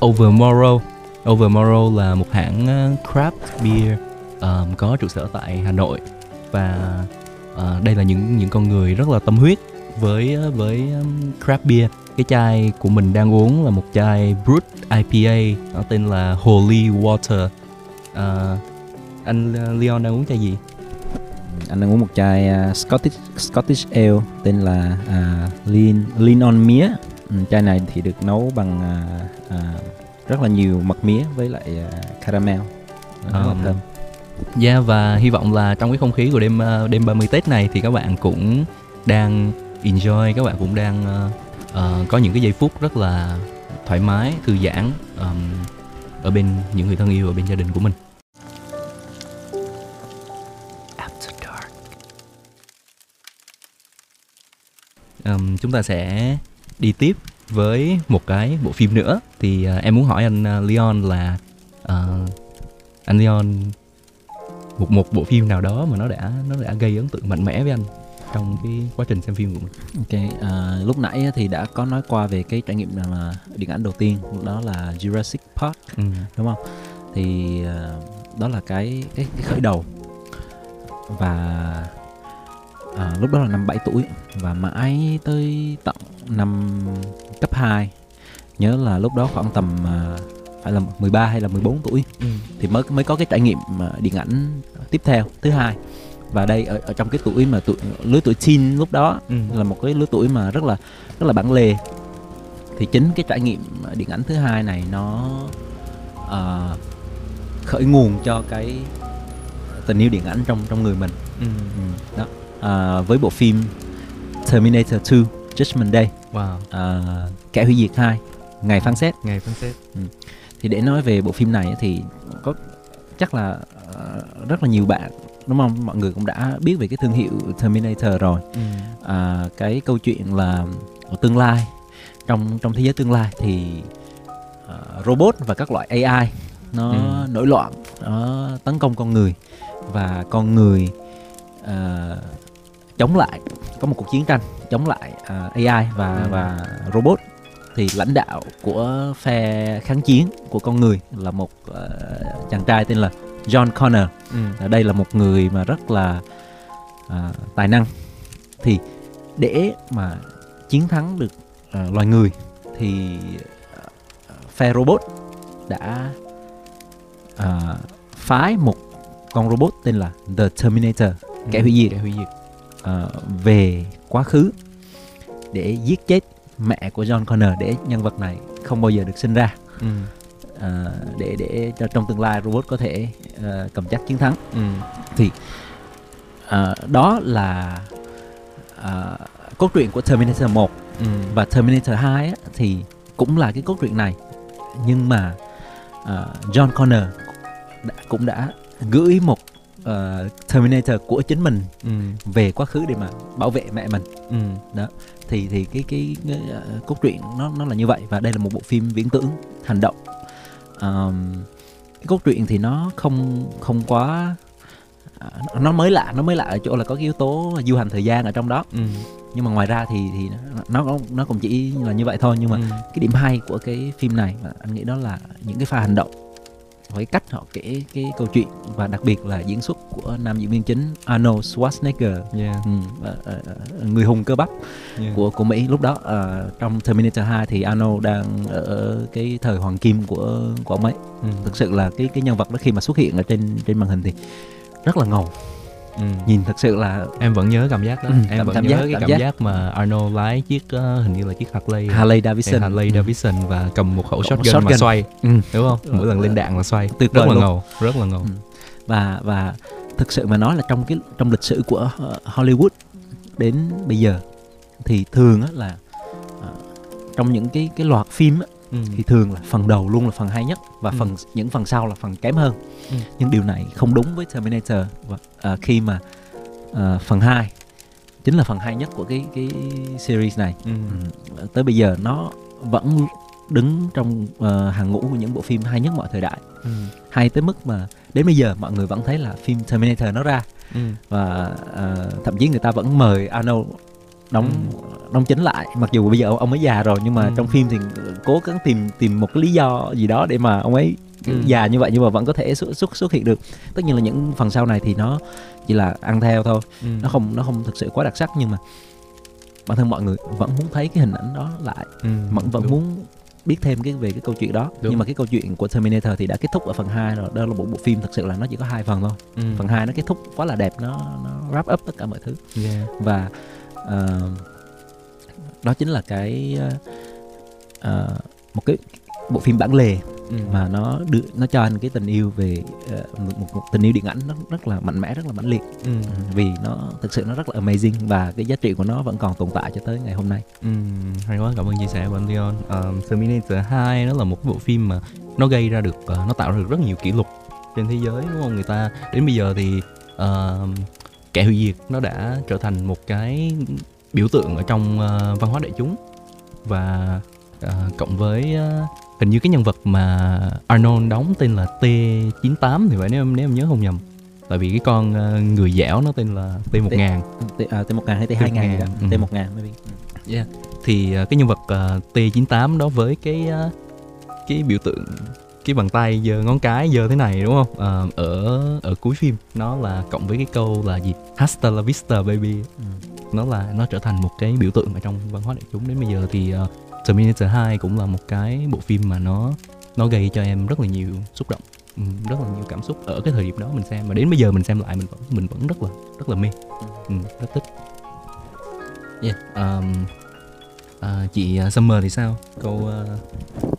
Overmorrow. Overmorrow là một hãng à, craft beer um, có trụ sở tại Hà Nội. Và uh, đây là những những con người rất là tâm huyết với với um, craft beer cái chai của mình đang uống là một chai brut IPA nó tên là Holy Water. Uh, anh Leon đang uống chai gì? Anh đang uống một chai uh, Scottish Scottish Ale tên là uh, Lean Lean on Mía. Ừ, chai này thì được nấu bằng uh, uh, rất là nhiều mật mía với lại uh, caramel. Rất là um, thơm. Yeah dạ, và hy vọng là trong cái không khí của đêm đêm 30 Tết này thì các bạn cũng đang enjoy, các bạn cũng đang uh, uh, có những cái giây phút rất là thoải mái, thư giãn um, ở bên những người thân yêu ở bên gia đình của mình. Um, chúng ta sẽ đi tiếp với một cái bộ phim nữa. Thì uh, em muốn hỏi anh uh, Leon là uh, anh Leon một một bộ phim nào đó mà nó đã nó đã gây ấn tượng mạnh mẽ với anh trong cái quá trình xem phim của mình. Ok, à, lúc nãy thì đã có nói qua về cái trải nghiệm là điện ảnh đầu tiên đó là Jurassic Park, ừ. đúng không? Thì uh, đó là cái cái, cái khởi đầu và à, lúc đó là năm 7 tuổi và mãi tới tận năm cấp 2 nhớ là lúc đó khoảng tầm uh, phải là 13 hay là 14 tuổi ừ. thì mới mới có cái trải nghiệm điện ảnh tiếp theo thứ hai và đây ở, ở trong cái tuổi mà tuổi lứa tuổi teen lúc đó ừ. là một cái lứa tuổi mà rất là rất là bản lề thì chính cái trải nghiệm điện ảnh thứ hai này nó uh, khởi nguồn cho cái tình yêu điện ảnh trong trong người mình ừ. Ừ, đó uh, với bộ phim Terminator 2 Judgment Day wow. uh, kẻ hủy diệt 2 ngày phán xét ngày phán xét ừ. thì để nói về bộ phim này thì có chắc là uh, rất là nhiều bạn đúng không mọi người cũng đã biết về cái thương hiệu Terminator rồi ừ. à, cái câu chuyện là ở tương lai trong trong thế giới tương lai thì uh, robot và các loại AI nó ừ. nổi loạn nó tấn công con người và con người uh, chống lại có một cuộc chiến tranh chống lại uh, AI và ừ. và robot thì lãnh đạo của phe kháng chiến của con người là một uh, chàng trai tên là John Connor. Ừ. đây là một người mà rất là à, tài năng. Thì để mà chiến thắng được à, loài người thì à, phe robot đã à, phái một con robot tên là The Terminator ừ. kẻ hủy diệt kẻ hủy diệt. à, về quá khứ để giết chết mẹ của John Connor để nhân vật này không bao giờ được sinh ra. Ừ uh, để để cho trong tương lai robot có thể uh, cầm chắc chiến thắng ừ. thì uh, đó là uh, cốt truyện của Terminator 1 ừ. và Terminator 2 á, thì cũng là cái cốt truyện này nhưng mà uh, John Connor đã, cũng đã gửi một uh, Terminator của chính mình ừ. về quá khứ để mà bảo vệ mẹ mình ừ. đó thì thì cái cái, cái uh, cốt truyện nó nó là như vậy và đây là một bộ phim viễn tưởng hành động um, cái cốt truyện thì nó không không quá à, nó mới lạ nó mới lạ ở chỗ là có cái yếu tố du hành thời gian ở trong đó ừ. nhưng mà ngoài ra thì thì nó nó cũng chỉ là như vậy thôi nhưng mà ừ. cái điểm hay của cái phim này anh nghĩ đó là những cái pha hành động với cách họ kể cái câu chuyện và đặc biệt là diễn xuất của nam diễn viên chính Arnold Schwarzenegger yeah. ừ, người hùng cơ bắp yeah. của của Mỹ lúc đó uh, trong Terminator 2 thì Arnold đang ở cái thời hoàng kim của của ông ấy ừ. thực sự là cái cái nhân vật đó khi mà xuất hiện ở trên trên màn hình thì rất là ngầu ừ. nhìn thật sự là em vẫn nhớ cảm giác đó ừ, em cảm, vẫn cảm nhớ giác, cái cảm, cảm giác. giác mà Arnold lái chiếc uh, hình như là chiếc Harley Harley Davidson Harley ừ. Davidson và cầm một khẩu shotgun, shotgun. mà xoay ừ. đúng không mỗi lần lên đạn là xoay tuyệt rất là ngầu rất là ngầu ừ. và và thực sự mà nói là trong cái trong lịch sử của Hollywood đến bây giờ thì thường á là trong những cái cái loạt phim á, ừ. thì thường là phần đầu luôn là phần hay nhất và ừ. phần những phần sau là phần kém hơn ừ. nhưng điều này không đúng với Terminator và uh, khi mà uh, phần 2 chính là phần hay nhất của cái cái series này ừ. Ừ. tới bây giờ nó vẫn đứng trong uh, hàng ngũ của những bộ phim hay nhất mọi thời đại ừ. hay tới mức mà đến bây giờ mọi người vẫn thấy là phim Terminator nó ra ừ. và uh, thậm chí người ta vẫn mời Arnold đóng đóng chính lại mặc dù bây giờ ông, ông ấy già rồi nhưng mà ừ. trong phim thì cố gắng tìm tìm một cái lý do gì đó để mà ông ấy ừ. già như vậy nhưng mà vẫn có thể xuất xuất xuất hiện được tất nhiên là những phần sau này thì nó chỉ là ăn theo thôi ừ. nó không nó không thực sự quá đặc sắc nhưng mà bản thân mọi người vẫn muốn thấy cái hình ảnh đó lại ừ, vẫn vẫn đúng. muốn biết thêm cái về cái câu chuyện đó Đúng. nhưng mà cái câu chuyện của Terminator thì đã kết thúc ở phần 2 rồi đó là một bộ phim thật sự là nó chỉ có hai phần thôi ừ. phần 2 nó kết thúc quá là đẹp nó nó wrap up tất cả mọi thứ yeah. và uh, đó chính là cái uh, một cái bộ phim bản lề ừ. mà nó đưa nó cho anh cái tình yêu về uh, một, một tình yêu điện ảnh nó rất là mạnh mẽ rất là mãnh liệt ừ. vì nó thực sự nó rất là amazing và cái giá trị của nó vẫn còn tồn tại cho tới ngày hôm nay ừ, hay quá cảm ơn chia sẻ của anh Leon uh, Terminator 2 nó là một bộ phim mà nó gây ra được uh, nó tạo ra được rất nhiều kỷ lục trên thế giới đúng không người ta đến bây giờ thì uh, kẻ hủy diệt nó đã trở thành một cái biểu tượng ở trong uh, văn hóa đại chúng và uh, cộng với uh, hình như cái nhân vật mà Arnold đóng tên là T98 thì phải nếu em nếu em nhớ không nhầm tại vì cái con uh, người dẻo nó tên là T1000 T, T, à, T1000 hay T2000 đó. Ừ. T1000 maybe. Yeah. Thì uh, cái nhân vật uh, T98 đó với cái uh, cái biểu tượng cái bàn tay giơ ngón cái giơ thế này đúng không? À, ở ở cuối phim nó là cộng với cái câu là gì? Hasta la vista baby. Ừ. nó là nó trở thành một cái biểu tượng ở trong văn hóa đại chúng. Đến bây giờ thì uh, Terminator 2 cũng là một cái bộ phim mà nó nó gây cho em rất là nhiều xúc động ừ, rất là nhiều cảm xúc. Ở cái thời điểm đó mình xem mà đến bây giờ mình xem lại mình vẫn mình vẫn rất là rất là mê. Ừ, rất thích. Yeah. um, à, chị ờ, Summer thì sao? Câu uh, ờ,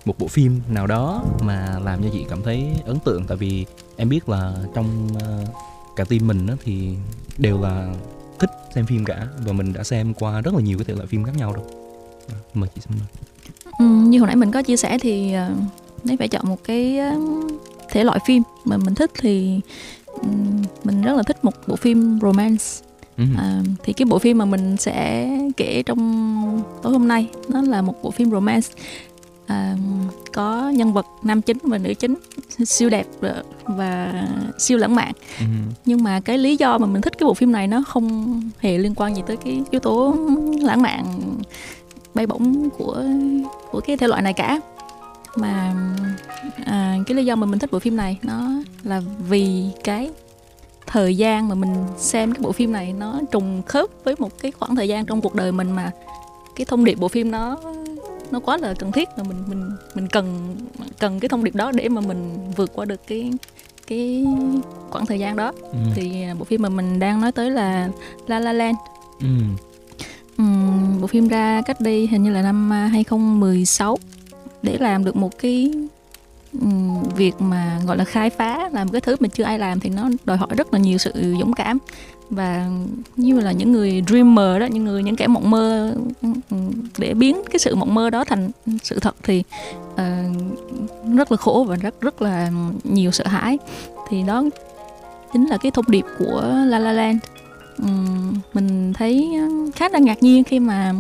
một bộ phim nào đó mà làm cho chị cảm thấy ấn tượng. Tại vì em biết là trong uh, cả team mình đó thì đều là thích xem phim cả và mình đã xem qua rất là nhiều cái thể loại phim khác nhau rồi. À, mời chị Summer. Ừ, như hồi nãy mình có chia sẻ thì uh, nếu phải chọn một cái uh, thể loại phim mà mình thích thì um, mình rất là thích một bộ phim romance. À, thì cái bộ phim mà mình sẽ kể trong tối hôm nay nó là một bộ phim romance. À, có nhân vật nam chính và nữ chính siêu đẹp và siêu lãng mạn. Ừ. nhưng mà cái lý do mà mình thích cái bộ phim này nó không hề liên quan gì tới cái yếu tố lãng mạn bay bổng của của cái thể loại này cả. Mà à, cái lý do mà mình thích bộ phim này nó là vì cái thời gian mà mình xem cái bộ phim này nó trùng khớp với một cái khoảng thời gian trong cuộc đời mình mà cái thông điệp bộ phim nó nó quá là cần thiết mà mình mình mình cần cần cái thông điệp đó để mà mình vượt qua được cái cái khoảng thời gian đó ừ. thì bộ phim mà mình đang nói tới là La La Land ừ. Uhm, bộ phim ra cách đây hình như là năm 2016 để làm được một cái việc mà gọi là khai phá làm cái thứ mà chưa ai làm thì nó đòi hỏi rất là nhiều sự dũng cảm. Và như là những người dreamer đó những người những kẻ mộng mơ để biến cái sự mộng mơ đó thành sự thật thì uh, rất là khổ và rất rất là nhiều sợ hãi. Thì đó chính là cái thông điệp của La La Land. Um, mình thấy khá là ngạc nhiên khi mà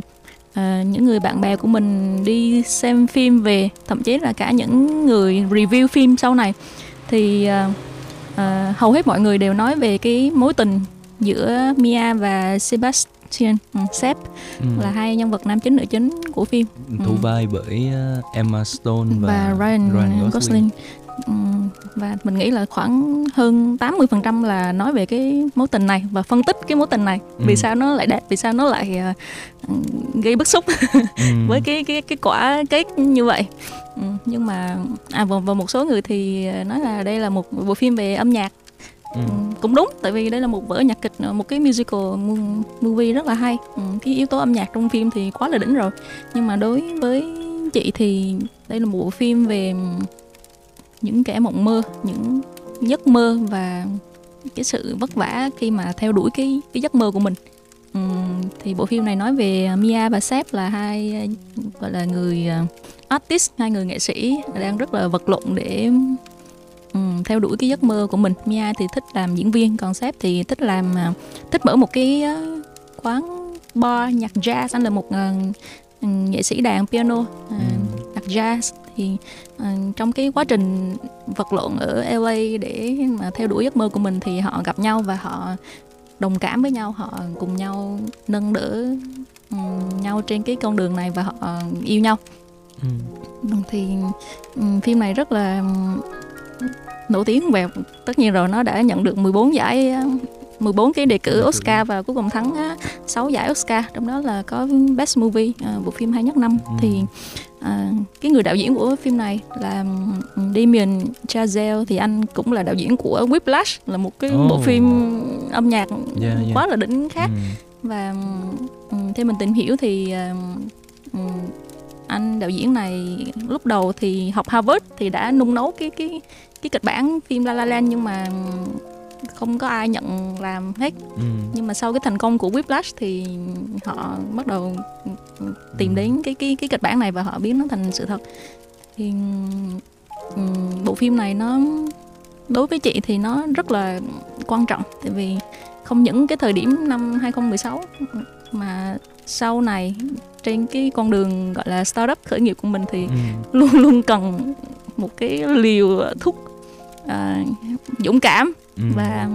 à, những người bạn bè của mình đi xem phim về thậm chí là cả những người review phim sau này thì à, à, hầu hết mọi người đều nói về cái mối tình giữa Mia và Sebastian ừ, Sep ừ. là hai nhân vật nam chính nữ chính của phim thủ ừ. vai bởi Emma Stone và, và Ryan, Ryan Gosling. Gosling và mình nghĩ là khoảng hơn 80% là nói về cái mối tình này và phân tích cái mối tình này ừ. vì sao nó lại đẹp vì sao nó lại uh, gây bức xúc ừ. với cái cái cái quả kết như vậy ừ, nhưng mà à và, và một số người thì nói là đây là một bộ phim về âm nhạc Ừ. cũng đúng tại vì đây là một vở nhạc kịch một cái musical movie rất là hay ừ, cái yếu tố âm nhạc trong phim thì quá là đỉnh rồi nhưng mà đối với chị thì đây là một bộ phim về những kẻ mộng mơ những giấc mơ và cái sự vất vả khi mà theo đuổi cái cái giấc mơ của mình. Um, thì bộ phim này nói về Mia và Seth là hai gọi là người à, artist hai người nghệ sĩ đang rất là vật lộn để um, theo đuổi cái giấc mơ của mình. Mia thì thích làm diễn viên còn Seth thì thích làm à, thích mở một cái à, quán bar nhạc jazz. Anh là một uh, nghệ sĩ đàn piano uh, jazz thì uh, trong cái quá trình vật lộn ở LA để mà theo đuổi giấc mơ của mình thì họ gặp nhau và họ đồng cảm với nhau họ cùng nhau nâng đỡ um, nhau trên cái con đường này và họ yêu nhau ừ. thì um, phim này rất là nổi tiếng và tất nhiên rồi nó đã nhận được 14 giải 14 cái đề cử Oscar và cuối cùng thắng 6 giải Oscar trong đó là có Best Movie à, bộ phim hay nhất năm ừ. thì à, cái người đạo diễn của phim này là Damien Chazelle thì anh cũng là đạo diễn của Whiplash là một cái oh. bộ phim âm nhạc yeah, yeah. quá là đỉnh khác ừ. và um, theo mình tìm hiểu thì um, anh đạo diễn này lúc đầu thì học Harvard thì đã nung nấu cái cái cái kịch bản phim La La Land nhưng mà không có ai nhận làm hết ừ. nhưng mà sau cái thành công của Whiplash thì họ bắt đầu tìm ừ. đến cái cái cái kịch bản này và họ biến nó thành sự thật thì um, bộ phim này nó đối với chị thì nó rất là quan trọng tại vì không những cái thời điểm năm 2016 mà sau này trên cái con đường gọi là startup khởi nghiệp của mình thì ừ. luôn luôn cần một cái liều thuốc uh, dũng cảm ừ. và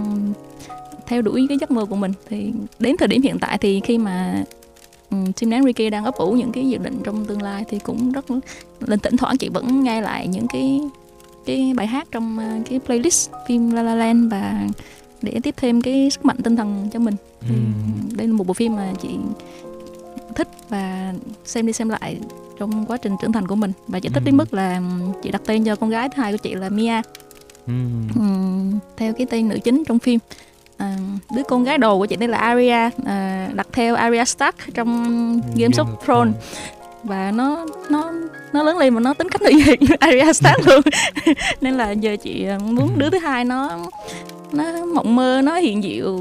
theo đuổi cái giấc mơ của mình thì đến thời điểm hiện tại thì khi mà um, Tim Enrique đang ấp ủ những cái dự định trong tương lai thì cũng rất lên thỉnh thoảng chị vẫn nghe lại những cái cái bài hát trong uh, cái playlist phim La La Land và để tiếp thêm cái sức mạnh tinh thần cho mình thì ừ. đây là một bộ phim mà chị thích và xem đi xem lại trong quá trình trưởng thành của mình và chị thích ừ. đến mức là chị đặt tên cho con gái thứ hai của chị là Mia ừ. Ừ, theo cái tên nữ chính trong phim. À, đứa con gái đồ của chị tên là Arya à, đặt theo Arya Stark trong Game of Thrones. Và nó nó nó lớn lên mà nó tính cách nữ diện Arya Stark luôn. Nên là giờ chị à, muốn đứa thứ hai nó nó mộng mơ nó hiện diệu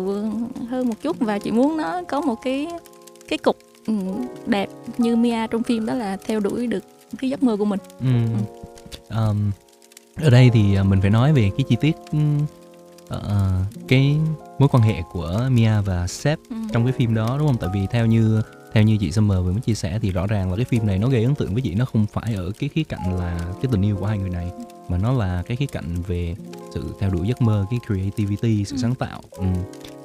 hơn một chút. Và chị muốn nó có một cái cái cục ừ, đẹp như Mia trong phim. Đó là theo đuổi được cái giấc mơ của mình. Ừ. Um, ở đây thì à, mình phải nói về cái chi tiết uh, cái mối quan hệ của Mia và Seth ừ. trong cái phim đó đúng không? Tại vì theo như theo như chị Summer vừa mới chia sẻ thì rõ ràng là cái phim này nó gây ấn tượng với chị nó không phải ở cái khía cạnh là cái tình yêu của hai người này mà nó là cái khía cạnh về sự theo đuổi giấc mơ cái creativity sự ừ. sáng tạo ừ.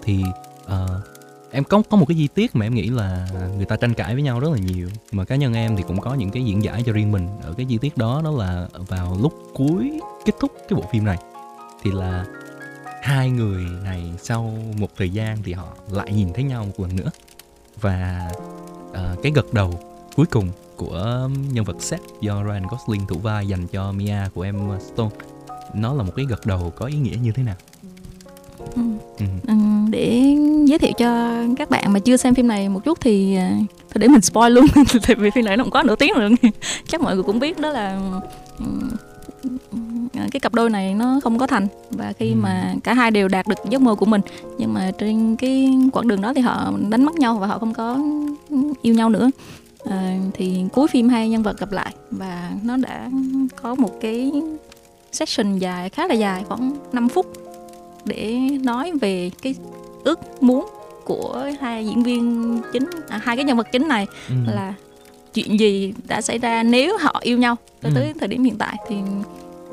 thì uh, em có có một cái chi tiết mà em nghĩ là người ta tranh cãi với nhau rất là nhiều. Mà cá nhân em thì cũng có những cái diễn giải cho riêng mình. Ở cái chi tiết đó đó là vào lúc cuối kết thúc cái bộ phim này thì là hai người này sau một thời gian thì họ lại nhìn thấy nhau một lần nữa. Và uh, cái gật đầu cuối cùng của nhân vật Seth do Ryan Gosling thủ vai dành cho Mia của em Stone nó là một cái gật đầu có ý nghĩa như thế nào? Ừ. Để giới thiệu cho các bạn mà chưa xem phim này một chút thì à, thôi để mình spoil luôn tại vì phim này nó cũng có nửa tiếng rồi. Chắc mọi người cũng biết đó là ừ, cái cặp đôi này nó không có thành. Và khi ừ. mà cả hai đều đạt được giấc mơ của mình nhưng mà trên cái quãng đường đó thì họ đánh mất nhau và họ không có yêu nhau nữa. À, thì cuối phim hai nhân vật gặp lại và nó đã có một cái session dài khá là dài khoảng 5 phút để nói về cái ước muốn của hai diễn viên chính à, hai cái nhân vật chính này ừ. là chuyện gì đã xảy ra nếu họ yêu nhau tới ừ. tới thời điểm hiện tại thì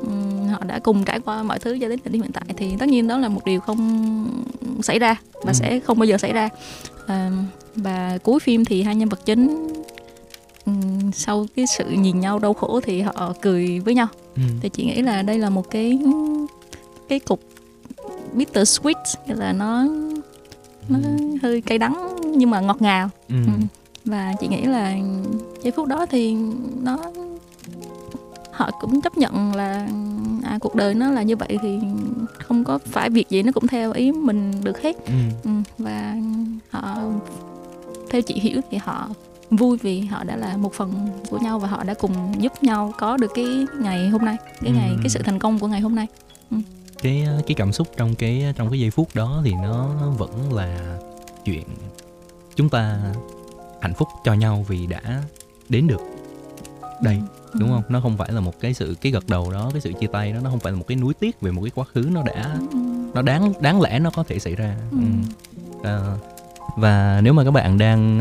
um, họ đã cùng trải qua mọi thứ cho đến thời điểm hiện tại thì tất nhiên đó là một điều không xảy ra và ừ. sẽ không bao giờ xảy ra à, và cuối phim thì hai nhân vật chính um, sau cái sự nhìn nhau đau khổ thì họ cười với nhau ừ. thì chị nghĩ là đây là một cái cái cục bitter sweet nghĩa là nó nó ừ. hơi cay đắng nhưng mà ngọt ngào ừ. Ừ. và chị nghĩ là giây phút đó thì nó họ cũng chấp nhận là à, cuộc đời nó là như vậy thì không có phải việc gì nó cũng theo ý mình được hết ừ. Ừ. và họ theo chị hiểu thì họ vui vì họ đã là một phần của nhau và họ đã cùng giúp nhau có được cái ngày hôm nay cái ngày ừ. cái sự thành công của ngày hôm nay ừ cái cái cảm xúc trong cái trong cái giây phút đó thì nó vẫn là chuyện chúng ta hạnh phúc cho nhau vì đã đến được đây ừ. đúng không nó không phải là một cái sự cái gật đầu đó cái sự chia tay đó nó không phải là một cái núi tiếc về một cái quá khứ nó đã ừ. nó đáng đáng lẽ nó có thể xảy ra ừ. À, và nếu mà các bạn đang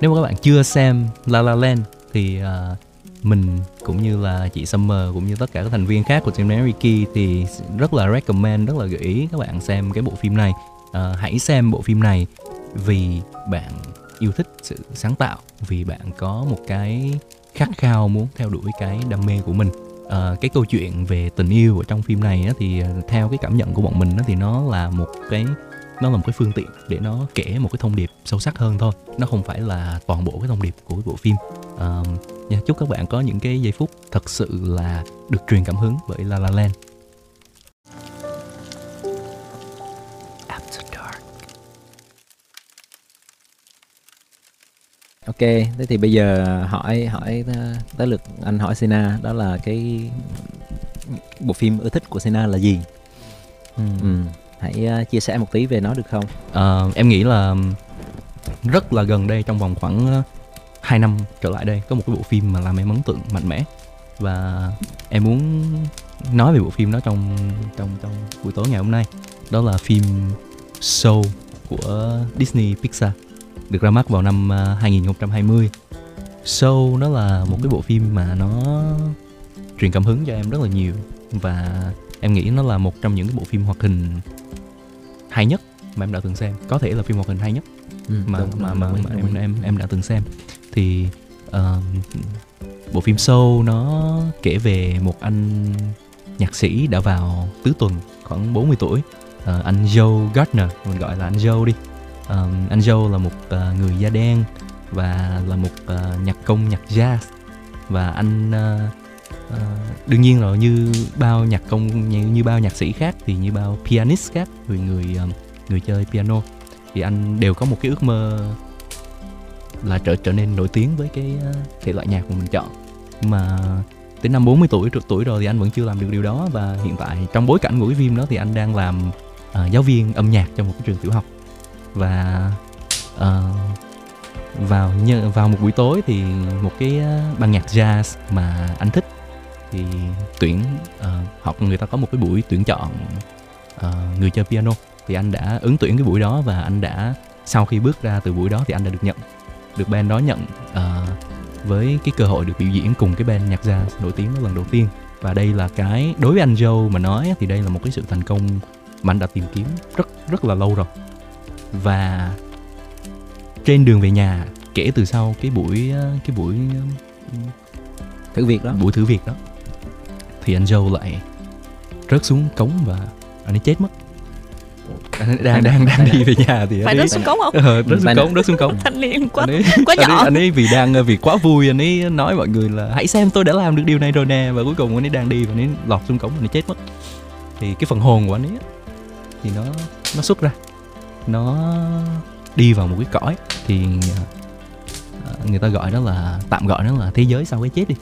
nếu mà các bạn chưa xem La La Land thì uh, mình cũng như là chị Summer cũng như tất cả các thành viên khác của team Ricky thì rất là recommend rất là gợi ý các bạn xem cái bộ phim này. À, hãy xem bộ phim này vì bạn yêu thích sự sáng tạo vì bạn có một cái khát khao muốn theo đuổi cái đam mê của mình. À, cái câu chuyện về tình yêu ở trong phim này á, thì à, theo cái cảm nhận của bọn mình á, thì nó là một cái nó là một cái phương tiện để nó kể một cái thông điệp sâu sắc hơn thôi. Nó không phải là toàn bộ cái thông điệp của cái bộ phim. À, nha chúc các bạn có những cái giây phút thật sự là được truyền cảm hứng bởi La La Land Ok, thế thì bây giờ hỏi hỏi tới lượt anh hỏi Sina đó là cái bộ phim ưa thích của Sina là gì? Ừ. ừ hãy uh, chia sẻ một tí về nó được không uh, em nghĩ là rất là gần đây trong vòng khoảng uh, 2 năm trở lại đây có một cái bộ phim mà làm em ấn tượng mạnh mẽ. Và em muốn nói về bộ phim đó trong trong trong buổi tối ngày hôm nay. Đó là phim Soul của Disney Pixar được ra mắt vào năm 2020 Soul nó là một cái bộ phim mà nó truyền cảm hứng cho em rất là nhiều. Và em nghĩ nó là một trong những cái bộ phim hoạt hình hay nhất mà em đã từng xem. Có thể là phim hoạt hình hay nhất ừ, mà, đúng, mà, mà, mà, mà em, em em đã từng xem thì uh, bộ phim Soul nó kể về một anh nhạc sĩ đã vào tứ tuần khoảng 40 tuổi. Uh, anh Joe Gardner mình gọi là anh Joe đi. Uh, anh Joe là một uh, người da đen và là một uh, nhạc công nhạc jazz. Và anh uh, uh, đương nhiên rồi như bao nhạc công như, như bao nhạc sĩ khác thì như bao pianist khác người người uh, người chơi piano thì anh đều có một cái ước mơ là trở trở nên nổi tiếng với cái ờ, thể loại nhạc mà mình chọn. Mà tới năm 40 tuổi tuổi rồi thì anh vẫn chưa làm được điều đó và hiện tại trong bối cảnh của cái phim đó thì anh đang làm uh, giáo viên âm nhạc trong một cái trường tiểu học. Và uh, vào như vào một buổi tối thì một cái ban nhạc jazz mà anh thích thì tuyển uh, học người ta có một cái buổi tuyển chọn uh, người chơi piano. Thì anh đã ứng tuyển cái buổi đó và anh đã sau khi bước ra từ buổi đó thì anh đã được nhận được band đó nhận uh, với cái cơ hội được biểu diễn cùng cái band nhạc jazz nổi tiếng đó lần đầu tiên. Và đây là cái đối với anh Joe mà nói thì đây là một cái sự thành công mà anh đã tìm kiếm rất rất là lâu rồi. Và trên đường về nhà kể từ sau cái buổi cái buổi thử việc đó. buổi thử việc đó thì anh Joe lại rớt xuống cống và anh ấy chết mất anh đang đang đang đi về nhà thì phải rớt xuống cống không? Ờ, rớt xuống cống rớt xuống cống. Thanh niên quá anh ấy, quá nhỏ anh ấy, anh ấy vì đang vì quá vui anh ấy nói mọi người là hãy xem tôi đã làm được điều này rồi nè. Và cuối cùng anh ấy đang đi và anh ấy lọt xuống cống và anh ấy chết mất. Thì cái phần hồn của anh ấy thì nó nó xuất ra. Nó đi vào một cái cõi thì ờ, người ta gọi đó là tạm gọi nó là thế giới sau cái chết đi.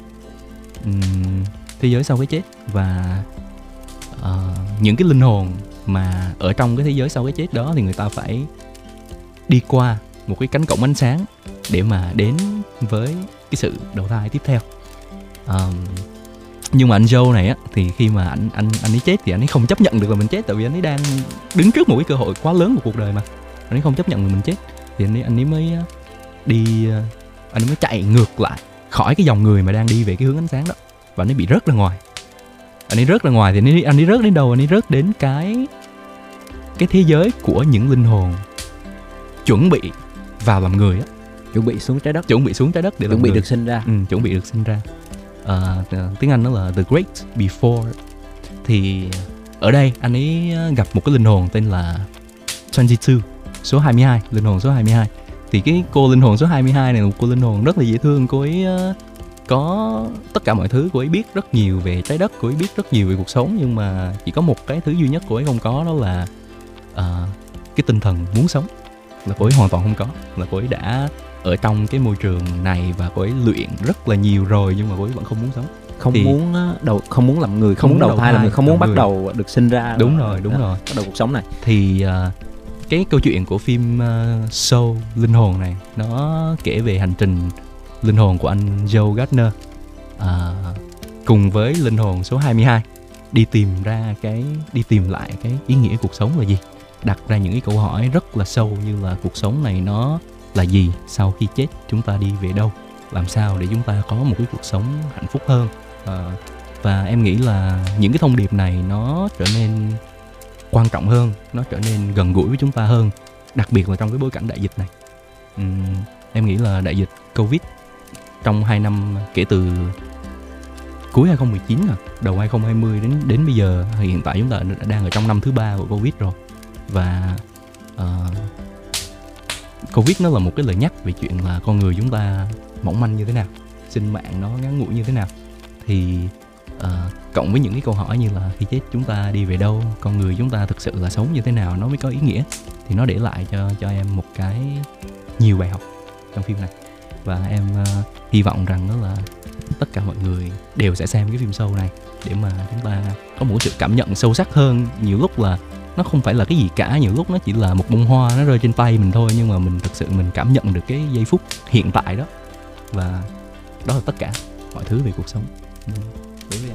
Uhm, thế giới sau cái chết. Và uh, những cái linh hồn mà ở trong cái thế giới sau cái chết đó thì người ta phải đi qua một cái cánh cổng ánh sáng để mà đến với cái sự đầu thai tiếp theo. Um, nhưng mà anh Joe này á thì khi mà anh anh anh ấy chết thì anh ấy không chấp nhận được là mình chết tại vì anh ấy đang đứng trước một cái cơ hội quá lớn của cuộc đời mà. Anh ấy không chấp nhận là mình chết thì anh ấy anh ấy mới ờ, đi ờ, anh ấy mới chạy ngược lại khỏi cái dòng người mà đang đi về cái hướng ánh sáng đó và anh ấy bị rớt ra ngoài anh ấy rớt ra ngoài thì anh ấy, anh ấy rớt đến đâu? Anh ấy rớt đến cái cái thế giới của những linh hồn chuẩn bị vào làm người á. Chuẩn bị xuống trái đất. Chuẩn bị xuống trái đất để chuẩn bị người. được sinh ra. Ừ, chuẩn bị được sinh ra. Uh, tiếng anh nó là the great before. Thì ở đây anh ấy gặp một cái linh hồn tên là 22 số 22 linh hồn số 22 thì cái cô linh hồn số 22 này là một cô linh hồn rất là dễ thương. Cô ấy uh, có tất cả mọi thứ cô ấy biết rất nhiều về trái đất cô ấy biết rất nhiều về cuộc sống nhưng mà chỉ có một cái thứ duy nhất cô ấy không có đó là uh, cái tinh thần muốn sống. Là cô ấy hoàn toàn không có. Là cô ấy đã ở trong cái môi trường này và cô ấy luyện rất là nhiều rồi nhưng mà cô ấy vẫn không muốn sống. Không thì muốn đầu không muốn làm người không, không muốn đầu thai làm người không muốn bắt người. đầu được sinh ra đúng rồi đúng đó, rồi. bắt đầu cuộc sống này. Thì uh, cái câu chuyện của phim uh, Soul linh hồn này nó kể về hành trình linh hồn của anh Joe Gardner à, cùng với linh hồn số 22 đi tìm ra cái đi tìm lại cái ý nghĩa cuộc sống là gì đặt ra những cái câu hỏi rất là sâu như là cuộc sống này nó là gì sau khi chết chúng ta đi về đâu làm sao để chúng ta có một cái cuộc sống hạnh phúc hơn. À, và em nghĩ là những cái thông điệp này nó trở nên quan trọng hơn nó trở nên gần gũi với chúng ta hơn đặc biệt là trong cái bối cảnh đại dịch này. Uhm, em nghĩ là đại dịch covid trong 2 năm kể từ cuối 2019 à, đầu 2020 đến đến bây giờ hiện tại chúng ta đang ở trong năm thứ ba của covid rồi. Và uh, covid nó là một cái lời nhắc về chuyện là con người chúng ta mỏng manh như thế nào sinh mạng nó ngắn ngủi như thế nào. Thì uh, cộng với những cái câu hỏi như là khi chết chúng ta đi về đâu con người chúng ta thực sự là sống như thế nào nó mới có ý nghĩa thì nó để lại cho cho em một cái nhiều bài học trong phim này và em uh, hy vọng rằng đó là tất cả mọi người đều sẽ xem cái phim sâu này để mà chúng ta có một sự cảm nhận sâu sắc hơn. Nhiều lúc là nó không phải là cái gì cả nhiều lúc nó chỉ là một bông hoa nó rơi trên tay mình thôi nhưng mà mình thực sự mình cảm nhận được cái giây phút hiện tại đó. Và đó là tất cả mọi thứ về cuộc sống. Ừ. Đối với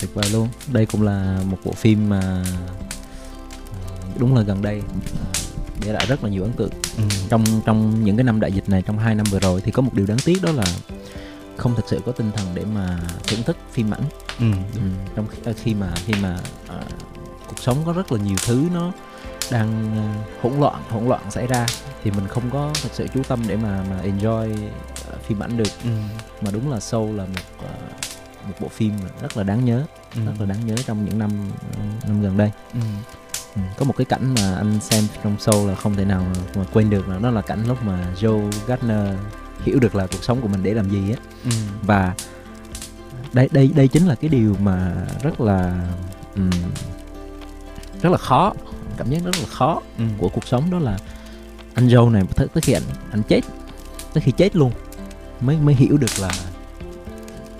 tuyệt vời luôn. Đây cũng là một bộ phim mà ờ, đúng là gần đây. Ờ, để lại rất là nhiều ấn tượng ừ. trong trong những cái năm đại dịch này trong hai năm vừa rồi thì có một điều đáng tiếc đó là không thực sự có tinh thần để mà thưởng thức phim ảnh ừ. Ừ, trong khi, khi mà khi mà uh, cuộc sống có rất là nhiều thứ nó đang uh, hỗn loạn hỗn loạn xảy ra thì mình không có thật sự chú tâm để mà mà enjoy phim ảnh được ừ. mà đúng là Soul là một một bộ phim rất là đáng nhớ ừ. rất là đáng nhớ trong những năm năm gần đây ừ. Ừ. có một cái cảnh mà anh xem trong show là không thể nào mà quên được là đó là cảnh lúc mà Joe Gardner hiểu được là cuộc sống của mình để làm gì á ừ. và đây đây đây chính là cái điều mà rất là um, rất là khó cảm giác rất là khó ừ. của cuộc sống đó là anh Joe này tới, tới khi anh anh chết tới khi chết luôn mới mới hiểu được là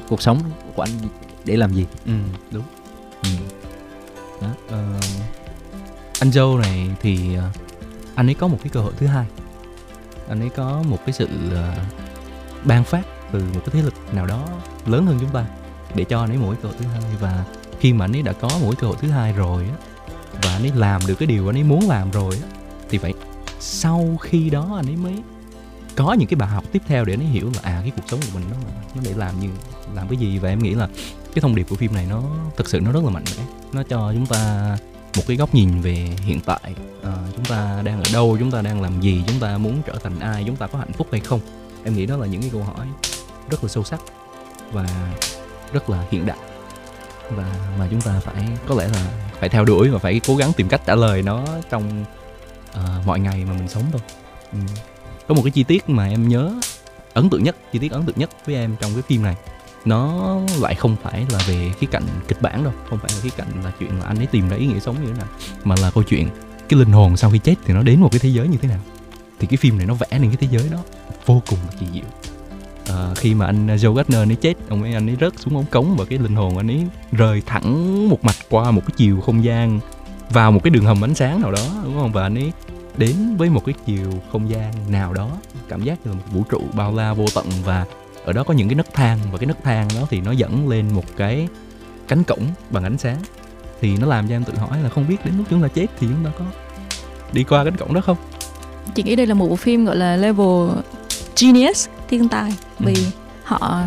cuộc sống của anh để làm gì ừ đúng ừ. đó uh, anh Joe này thì ờ, anh ấy có một cái cơ hội thứ hai. Anh ấy có một cái sự ờ, ban phát từ một cái thế lực nào đó lớn hơn chúng ta để cho anh ấy mỗi cơ hội thứ hai. Và khi mà anh ấy đã có mỗi cơ hội thứ hai rồi á, và anh ấy làm được cái điều anh ấy muốn làm rồi á, thì vậy sau khi đó anh ấy mới có những cái bài học tiếp theo để anh ấy hiểu là à cái cuộc sống của mình nó nó để làm như, làm cái gì. Và em nghĩ là cái thông điệp của phim này nó thực sự nó rất là mạnh mẽ. Nó cho chúng ta một cái góc nhìn về hiện tại à, chúng ta đang ở đâu chúng ta đang làm gì chúng ta muốn trở thành ai chúng ta có hạnh phúc hay không? Em nghĩ đó là những cái câu hỏi rất là sâu sắc và rất là hiện đại. Và mà chúng ta phải có lẽ là phải theo đuổi và phải cố gắng tìm cách trả lời nó trong uh, mọi ngày mà mình sống thôi. Ừ. có một cái chi tiết mà em nhớ ấn tượng nhất chi tiết ấn tượng nhất với em trong cái phim này nó lại không phải là về cái cạnh kịch bản đâu không phải là cái cạnh là chuyện là anh ấy tìm ra ý nghĩa sống như thế nào mà là câu chuyện cái linh hồn sau khi chết thì nó đến một cái thế giới như thế nào. Thì cái phim này nó vẽ nên cái thế giới đó vô cùng là kỳ diệu. À, khi mà anh à, Joe Gardner ấy chết ông ấy anh ấy rớt xuống ống cống và cái linh hồn anh ấy rời thẳng một mạch qua một cái chiều không gian vào một cái đường hầm ánh sáng nào đó đúng không? Và anh ấy đến với một cái chiều không gian nào đó cảm giác như là một vũ trụ bao la vô tận và ở đó có những cái nấc thang và cái nấc thang đó thì nó dẫn lên một cái cánh cổng bằng ánh sáng thì nó làm cho em tự hỏi là không biết đến lúc chúng ta chết thì chúng ta có đi qua cánh cổng đó không chị nghĩ đây là một bộ phim gọi là level genius thiên tài vì ừ. họ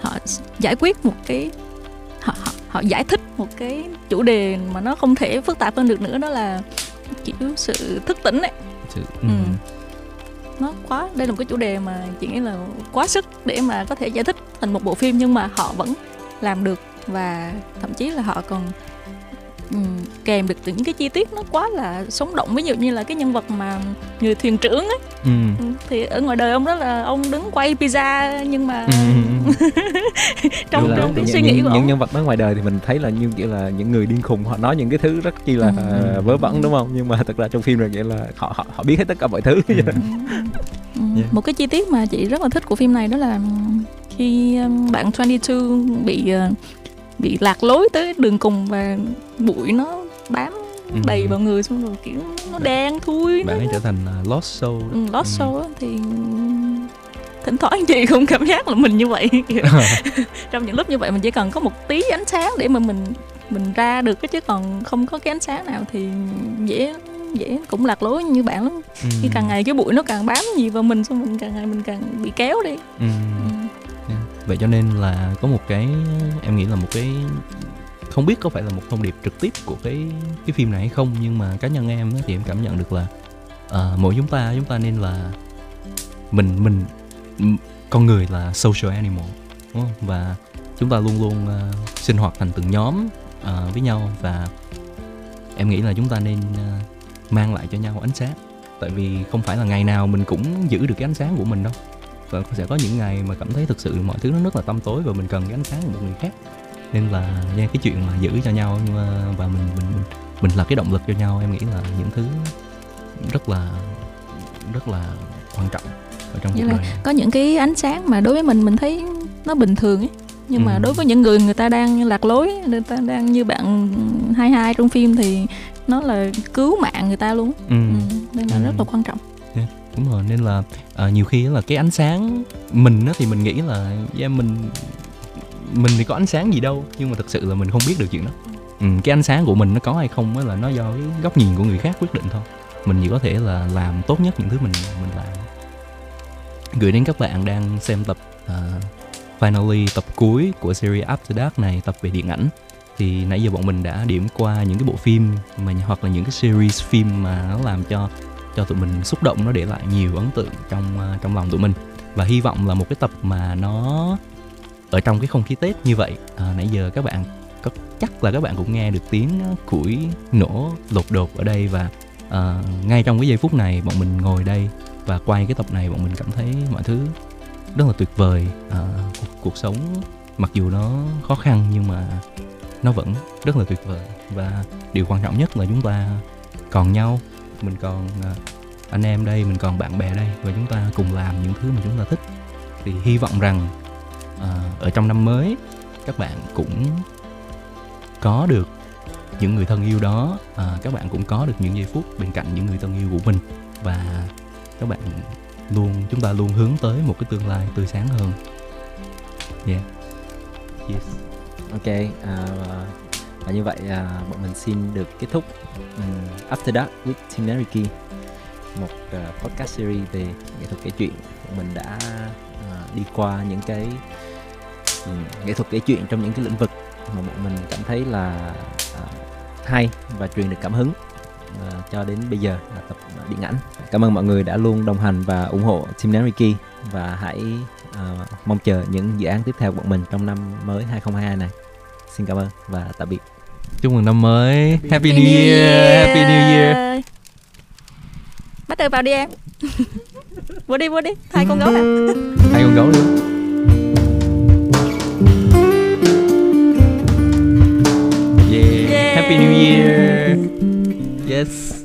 họ giải quyết một cái họ, họ họ giải thích một cái chủ đề mà nó không thể phức tạp hơn được nữa đó là kiểu sự thức tỉnh ấy sự, ừ. Ừ nó quá, đây là một cái chủ đề mà chị nghĩ là quá sức để mà có thể giải thích thành một bộ phim nhưng mà họ vẫn làm được và thậm chí là họ còn Ừ, kèm được những cái chi tiết nó quá là sống động ví dụ như là cái nhân vật mà người thuyền trưởng ấy ừ. ừ thì ở ngoài đời ông đó là ông đứng quay pizza nhưng mà ừ. trong trong cái suy nghĩ những, của những ông. nhân vật đó ngoài đời thì mình thấy là như kiểu là những người điên khùng họ nói những cái thứ rất chi là ừ. vớ vẩn đúng không nhưng mà thật ra trong phim này nghĩa là họ họ họ biết hết tất cả mọi thứ ừ. ừ. yeah. một cái chi tiết mà chị rất là thích của phim này đó là khi bạn 22 bị uh, bị lạc lối tới đường cùng và bụi nó bám ừ. đầy vào người xong rồi kiểu nó đen thui bạn ấy trở thành uh, lost soul đó. Ừ, lost ừ. soul thì thỉnh thoảng chị cũng cảm giác là mình như vậy trong những lúc như vậy mình chỉ cần có một tí ánh sáng để mà mình mình ra được cái chứ còn không có cái ánh sáng nào thì dễ dễ cũng lạc lối như bạn lắm ừ. khi càng ngày cái bụi nó càng bám gì vào mình xong mình càng ngày mình càng bị kéo đi ừ. Vậy cho nên là có một cái em nghĩ là một cái không biết có phải là một thông điệp trực tiếp của cái cái phim này hay không nhưng mà cá nhân em thì em cảm nhận được là uh, mỗi chúng ta chúng ta nên là mình mình con người là social animal đúng không? và chúng ta luôn luôn uh, sinh hoạt thành từng nhóm uh, với nhau. Và em nghĩ là chúng ta nên uh, mang lại cho nhau ánh sáng. Tại vì không phải là ngày nào mình cũng giữ được cái ánh sáng của mình đâu và sẽ có những ngày mà cảm thấy thực sự mọi thứ nó rất là tăm tối và mình cần cái ánh sáng của một người khác nên là nghe cái chuyện mà giữ cho nhau và mình mình mình mình là cái động lực cho nhau em nghĩ là những thứ rất là rất là quan trọng ở trong cuộc đời có những cái ánh sáng mà đối với mình mình thấy nó bình thường ấy nhưng ừ. mà đối với những người người ta đang lạc lối người ta đang như bạn hai hai trong phim thì nó là cứu mạng người ta luôn ừ. Ừ, nên là ừ. rất là quan trọng đúng rồi nên là à, nhiều khi là cái ánh sáng mình á thì mình nghĩ là yeah, mình mình thì có ánh sáng gì đâu nhưng mà thực sự là mình không biết được chuyện đó. Ừ, cái ánh sáng của mình nó có hay không á là nó do cái góc nhìn của người khác quyết định thôi. Mình chỉ có thể là làm tốt nhất những thứ mình mình làm. Gửi đến các bạn đang xem tập uh, finally tập cuối của series After Dark này tập về điện ảnh. Thì nãy giờ bọn mình đã điểm qua những cái bộ phim mà hoặc là những cái series phim mà nó làm cho cho tụi mình xúc động nó để lại nhiều ấn tượng trong uh, trong lòng tụi mình. Và hy vọng là một cái tập mà nó ở trong cái không khí tết như vậy à, nãy giờ các bạn có chắc là các bạn cũng nghe được tiếng củi nổ lột đột ở đây và à, ngay trong cái giây phút này bọn mình ngồi đây và quay cái tập này bọn mình cảm thấy mọi thứ rất là tuyệt vời à, cuộc, cuộc sống mặc dù nó khó khăn nhưng mà nó vẫn rất là tuyệt vời. Và điều quan trọng nhất là chúng ta còn nhau mình còn à, anh em đây mình còn bạn bè đây và chúng ta cùng làm những thứ mà chúng ta thích. Thì hy vọng rằng à, ở trong năm mới các bạn cũng có được những người thân yêu đó à, các bạn cũng có được những giây phút bên cạnh những người thân yêu của mình. Và các bạn luôn chúng ta luôn hướng tới một cái tương lai tươi sáng hơn. Yeah. Yes. Ok à, và như vậy à, bọn mình xin được kết thúc um, After Dark with Tineriki một uh, podcast series về nghệ thuật kể chuyện bọn mình đã uh, đi qua những cái um, nghệ thuật kể chuyện trong những cái lĩnh vực mà bọn mình cảm thấy là uh, hay và truyền được cảm hứng uh, cho đến bây giờ là tập điện ảnh. Cảm ơn mọi người đã luôn đồng hành và ủng hộ Team Nariki và hãy uh, mong chờ những dự án tiếp theo của bọn mình trong năm mới 2022 này. Xin cảm ơn và tạm biệt. Chúc mừng năm mới. Happy, Happy New, New Year. Year. Happy New Year. Bắt đầu vào đi em. vô đi vô đi. Hai con gấu hả? Hai con gấu luôn. Yeah. Happy New Year. Yes.